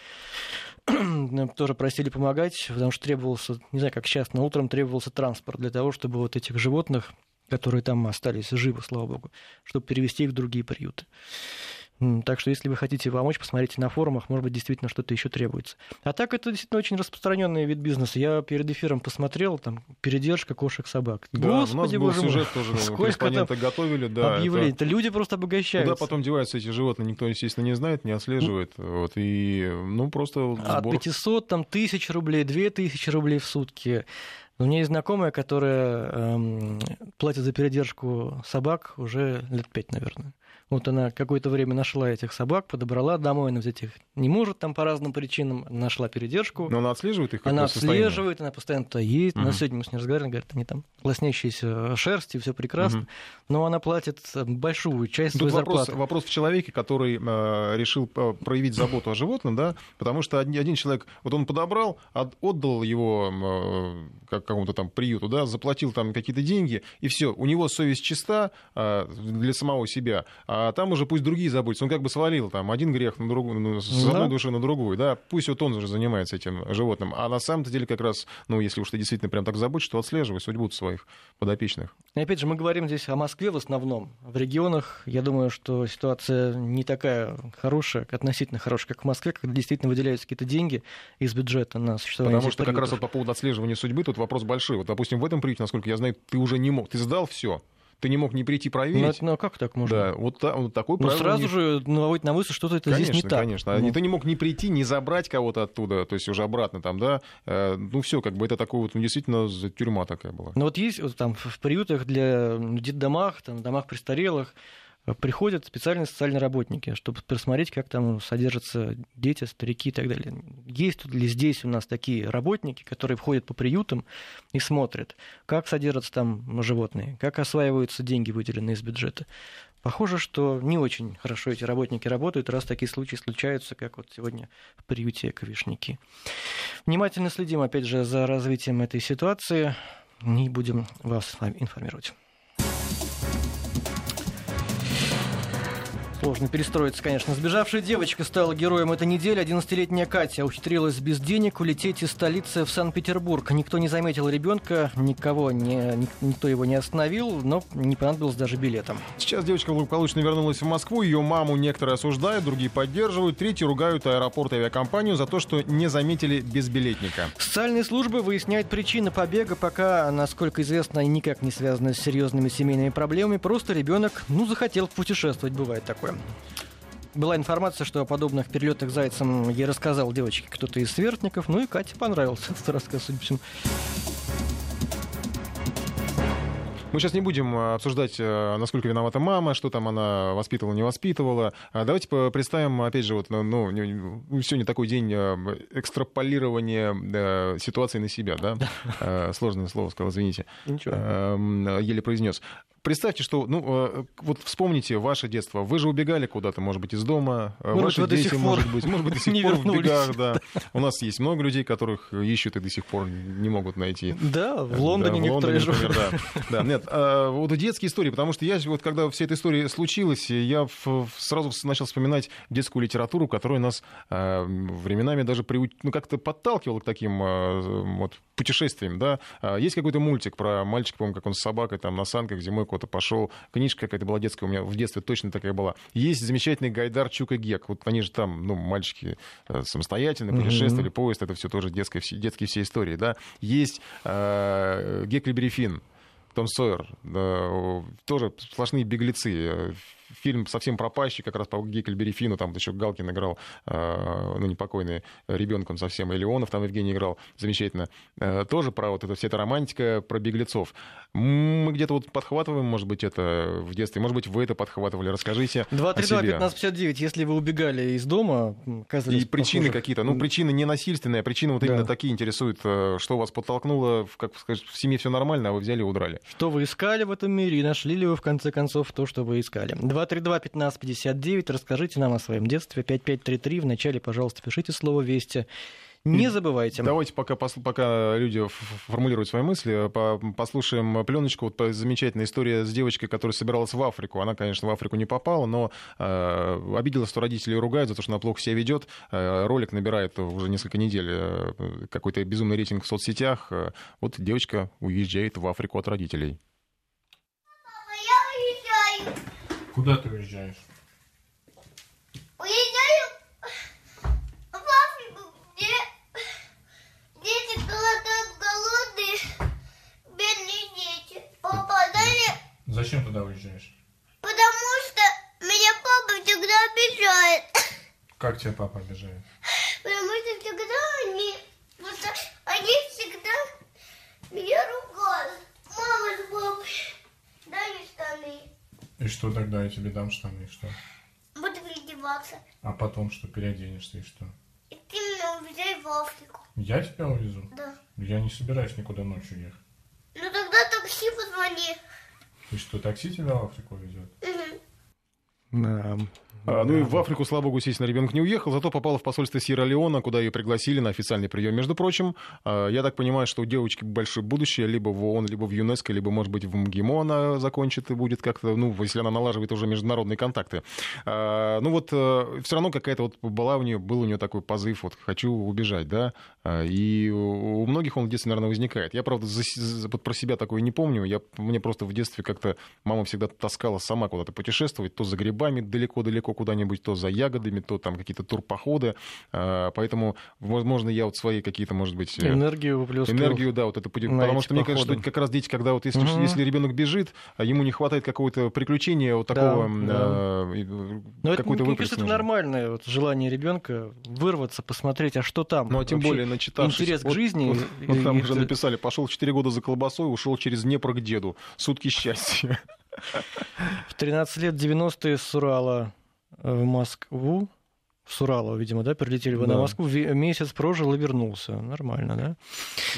тоже просили помогать, потому что требовался, не знаю, как сейчас, но утром требовался транспорт для того, чтобы вот этих животных, которые там остались живы, слава богу, чтобы перевести их в другие приюты. Так что, если вы хотите помочь, посмотрите на форумах, может быть, действительно что-то еще требуется. А так это действительно очень распространенный вид бизнеса. Я перед эфиром посмотрел, там, передержка кошек, собак. Да, у нас Господи, был боже мой, сюжет тоже, ну, сколько там готовили, да. объявлений. это- Это люди просто обогащаются. Куда потом деваются эти животные, никто, естественно, не знает, не отслеживает. Вот, и, ну, просто вот От сбор... 500, там, тысяч рублей, 2000 рублей в сутки. У меня есть знакомая, которая эм, платит за передержку собак уже лет пять, наверное. Вот она какое-то время нашла этих собак, подобрала домой, она взять их не может там по разным причинам, нашла передержку. Но она отслеживает их? Она состояние? отслеживает, она постоянно туда едет. Мгм. На сегодня мы с ней разговаривали, говорит, они там лоснящиеся шерсти, все прекрасно. Мгм. Но она платит э, большую часть Тут своей вопрос, зарплаты. вопрос в человеке, который э, решил э, проявить заботу о животном, да, потому что один, человек, вот он подобрал, от- отдал его э, как какому-то там приюту, да, заплатил там какие-то деньги, и все, у него совесть чиста э, для самого себя, а там уже пусть другие заботятся. Он как бы свалил там один грех на другую, ну, с одной Да. души на другую, да, пусть вот он уже занимается этим животным. А на самом-то деле как раз, ну, если уж ты действительно прям так заботишься, то отслеживай судьбу своих подопечных. И опять же, мы говорим здесь о Москве в основном. В регионах, я думаю, что ситуация не такая хорошая, относительно хорошая, как в Москве, когда действительно выделяются какие-то деньги из бюджета на существование Потому что как раз вот по поводу отслеживания судьбы тут вопрос большой. Вот, допустим, в этом приюте, насколько я знаю, ты уже не мог, ты сдал все. Ты не мог не прийти проверить. Ну, это- ну, а как так можно? Да, вот, вот такой Ну, сразу не- же наводить на мысль, что-то это конечно, здесь не так. Конечно, Ну. И ты не мог не прийти, не забрать кого-то оттуда, то есть уже обратно там, да. Э, Ну, все, как бы это такой вот, ну, действительно, тюрьма такая была. Но вот есть вот там в приютах для ну, детдомах, там, домах престарелых приходят специальные социальные работники, чтобы просмотреть, как там содержатся дети, старики и так далее. Есть тут ли здесь у нас такие работники, которые входят по приютам и смотрят, как содержатся там животные, как осваиваются деньги, выделенные из бюджета. Похоже, что не очень хорошо эти работники работают, раз такие случаи случаются, как вот сегодня в приюте Ковишники. Внимательно следим, опять же, за развитием этой ситуации и будем вас с вами информировать. Сложно перестроиться, конечно. Сбежавшая девочка стала героем этой недели. 11-летняя Катя ухитрилась без денег улететь из столицы в Санкт-Петербург. Никто не заметил ребенка, никого не, ник- никто его не остановил, но не понадобилось даже билета. Сейчас девочка благополучно вернулась в Москву. Ее маму некоторые осуждают, другие поддерживают, третьи ругают аэропорт и авиакомпанию за то, что не заметили безбилетника. Социальные службы выясняют причины побега, пока, насколько известно, никак не связаны с серьезными семейными проблемами. Просто ребенок, ну, захотел путешествовать, бывает такое. Была информация, что о подобных перелетах зайцем ей рассказал девочке кто-то из сверстников, ну и Кате понравился этот рассказ, судя по всему. Мы сейчас не будем э, обсуждать, э, насколько виновата мама, что там она воспитывала, не воспитывала. А Давайте представим, опять же, вот, ну, ну, сегодня такой день э, экстраполирования ситуации на себя, да? Э, Сложное слово сказал, извините. Ничего. Эм, Еле произнес. Представьте, что, ну, э, вот вспомните ваше детство. Вы же убегали куда-то, может быть, из дома. э, Может Ваши дети, сих может быть, может быть, до сих не пор в вернулись. бегах, да. У нас есть много людей, которых ищут и до сих пор не могут найти. Да, в Лондоне Да, в Лондоне, например, да. Да, нет, а, вот детские истории, потому что я вот когда вся эта история случилась, я в- в- сразу начал вспоминать детскую литературу, которая нас а, временами даже ну, как-то подталкивала к таким а, вот путешествиям, да. А, Есть какой-то мультик про мальчика, по-моему, как он с собакой там на санках зимой куда-то пошел. Книжка какая-то была детская у меня в детстве точно такая была. Есть замечательный Гайдар Чук и Гек. Вот они же там, ну, мальчики э, самостоятельно путешествовали, поезд, это все тоже детская, детские все истории, да. Есть э, Геклибери Финн, том Сойер, да, тоже сплошные беглецы. Фильм совсем пропащий, как раз по Гекльбери Фину, там еще Галкин играл, э, ну, непокойный ребенок он совсем, и Леонов там Евгений играл, замечательно. Э, Тоже про вот это, вся эта романтика, про беглецов. Мы где-то вот подхватываем, может быть, это в детстве, может быть, вы это подхватывали, расскажите о себе. 232-1559, если вы убегали из дома, оказались И причины похожих- какие-то. Ну, причины не насильственные, а причины вот Да. именно такие интересуют, э, что вас подтолкнуло, как сказать, в семье все нормально, а вы взяли и удрали. Что вы искали в этом мире и нашли ли вы в конце концов то, что вы искали? 232-1559, расскажите нам о своем детстве. 5533, вначале, пожалуйста, пишите слово «Вести». Не забывайте. Давайте, пока, пока люди формулируют свои мысли, по- послушаем пленочку. Вот по- замечательная история с девочкой, которая собиралась в Африку. Она, конечно, в Африку не попала, но э, обиделась, что родители ее ругают за то, что она плохо себя ведет. Э, ролик набирает уже несколько недель э, какой-то безумный рейтинг в соцсетях. Э, вот девочка уезжает в Африку от родителей. Я уезжаю. Куда ты уезжаешь? Уезжаю в Африку, где дети голодают, голодные, бедные дети. Папа, дай Зачем туда уезжаешь? потому что меня папа всегда обижает. Как тебя папа обижает? Потому что всегда они, они всегда меня ругают. Мама с папой, дай мне штаны. И что тогда я тебе дам штаны, и что? Буду переодеваться. А потом что, переоденешься и что? И ты меня увезай в Африку. Я тебя увезу? Да. Я не собираюсь никуда ночью ехать. Ну тогда такси позвони. И что, такси тебя в Африку везет? Мгм. Да. А, ну и в Африку, слава богу, естественно, ребенок не уехал, зато попала в посольство Сьерра-Леона, куда ее пригласили на официальный прием. Между прочим, а, я так понимаю, что у девочки большое будущее либо в ООН, либо в ЮНЕСКО, либо, может быть, в МГИМО она закончит и будет как-то, ну, если она налаживает уже международные контакты. А, ну вот э, все равно какая-то вот была у нее, был у нее такой позыв, вот хочу убежать, да, и у многих он в детстве, наверное, возникает. Я, правда, за, за, вот про себя такое не помню, я, мне просто в детстве как-то мама всегда таскала сама куда-то путешествовать, то за грибами далеко-далеко куда-нибудь, то за ягодами, то там какие-то турпоходы. А, поэтому, возможно, я вот свои какие-то, может быть... Э, энергию выплескивал. Энергию, да, вот это Потому что мне кажется, что как раз дети, когда вот если, угу. если ребенок бежит, а ему не хватает какого-то приключения, вот такого да, да. Э, какой-то это, Мне кажется, это нормальное вот, желание ребенка вырваться, посмотреть, а что там. Ну, а тем более начитавшись. Интерес к жизни. Вот, и, вот там и, уже и... написали, пошел 4 года за колбасой, ушел через Днепр к деду. Сутки счастья. В 13 лет 90-е с Урала в Москву в Суралово, видимо, да, прилетели вы да. на Москву, месяц прожил и вернулся. Нормально, да?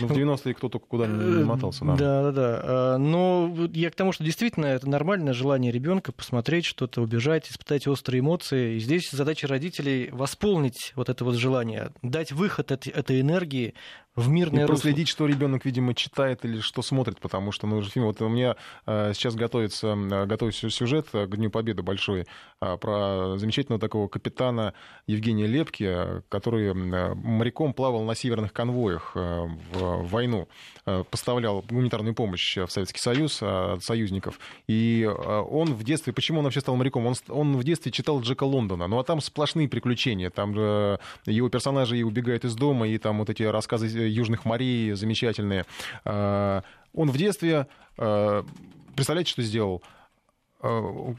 Ну, в 90-е кто только куда не мотался, да. Да, да, да. Но я к тому, что действительно это нормальное желание ребенка посмотреть что-то, убежать, испытать острые эмоции. И здесь задача родителей восполнить вот это вот желание, дать выход этой энергии в мирное и русло. проследить, что ребенок, видимо, читает или что смотрит, потому что, ну, фильм, вот у меня э, сейчас готовится, э, готовится сюжет к Дню Победы большой э, про замечательного такого капитана Евгения Лепки, который моряком плавал на северных конвоях в войну, поставлял гуманитарную помощь в Советский Союз от союзников. И он в детстве, почему он вообще стал моряком? Он, он в детстве читал Джека Лондона, ну а там сплошные приключения, там его персонажи и убегают из дома, и там вот эти рассказы южных морей замечательные. А, он в детстве, а, представляете, что сделал? А,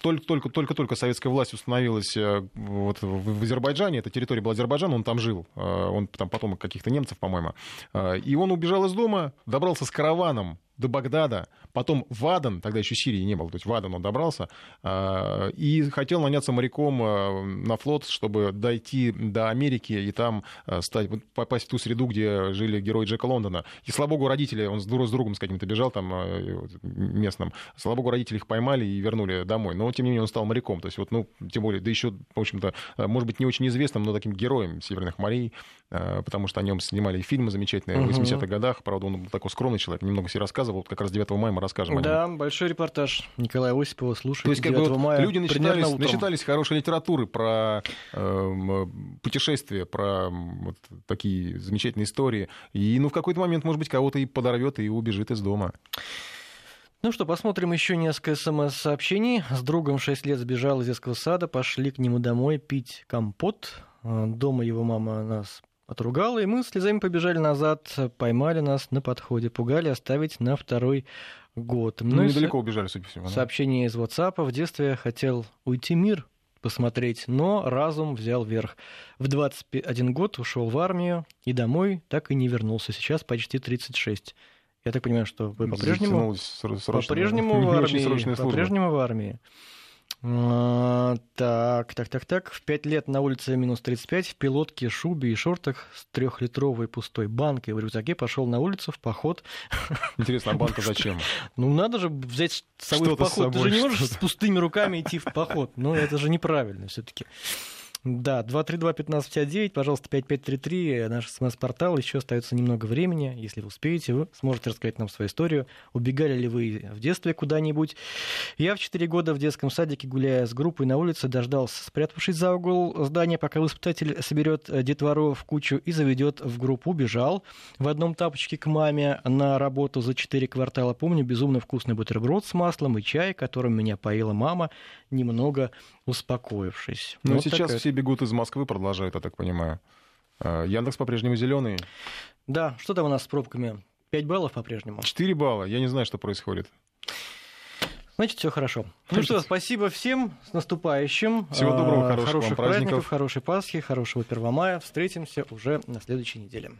только, только, только советская власть установилась э, вот в Азербайджане, эта территория была Азербайджана, он там жил, он там потом каких-то немцев, по-моему, и он убежал из дома, добрался с караваном до Багдада, потом в Адан, тогда еще Сирии не было, то есть в Адан он добрался, а, и хотел наняться моряком а, на флот, чтобы дойти до Америки и там а, стать, попасть в ту среду, где жили герои Джека Лондона. И, слава богу, родители, он с другом с каким-то бежал там местным, слава богу, родители их поймали и вернули домой. Но, тем не менее, он стал моряком. То есть, вот, ну, тем более, да еще, в общем-то, может быть, не очень известным, но таким героем Северных морей, потому что о нем снимали фильмы замечательные в 80-х годах. Правда, он был такой скромный человек, немного себе рассказывал рассказывал, как раз 9 мая мы расскажем да, о нем. большой репортаж Николая Осипова, слушайте. То есть, как бы мая, люди начитались, начитались хорошей литературы про э, путешествия, про вот такие замечательные истории. И ну, в какой-то момент, может быть, кого-то и подорвет, и убежит из дома. Ну что, посмотрим еще несколько смс-сообщений. С другом 6 лет сбежал из детского сада, пошли к нему домой пить компот. Э, дома его мама нас отругала, и мы слезами побежали назад, поймали нас на подходе, пугали оставить на второй год. Ну, ну недалеко с... убежали, судя по всему. Сообщение из WhatsApp. В детстве хотел уйти мир посмотреть, но разум взял верх. В 21 год ушел в армию и домой так и не вернулся. Сейчас почти 36. Я так понимаю, что вы по-прежнему, по-прежнему в армии. По-прежнему в армии. А, так, так, так, так. В 5 лет на улице минус 35, в пилотке, шубе и шортах с трехлитровой пустой банкой в рюкзаке пошел на улицу в поход. Интересно, а банка зачем? Ну, надо же взять с собой в поход. Ты же не можешь с пустыми руками идти в поход. Ну, это же неправильно все-таки. Да, 232-1559, пожалуйста, 5533, наш смс-портал, еще остается немного времени, если вы успеете, вы сможете рассказать нам свою историю, убегали ли вы в детстве куда-нибудь. Я в 4 года в детском садике, гуляя с группой на улице, дождался, спрятавшись за угол здания, пока воспитатель соберет детвору в кучу и заведет в группу, убежал в одном тапочке к маме на работу за 4 квартала. Помню, безумно вкусный бутерброд с маслом и чай, которым меня поила мама, немного успокоившись. Ну, вот сейчас такая... все бегут из Москвы, продолжают, я так понимаю. А, Яндекс по-прежнему зеленый. Да, что там у нас с пробками? 5 баллов по-прежнему. 4 балла. Я не знаю, что происходит. Значит, все хорошо. Ну что, спасибо всем. С наступающим. Всего доброго, хороших, хороших вам праздников. праздников, хорошей Пасхи, хорошего Первомая. Встретимся уже на следующей неделе.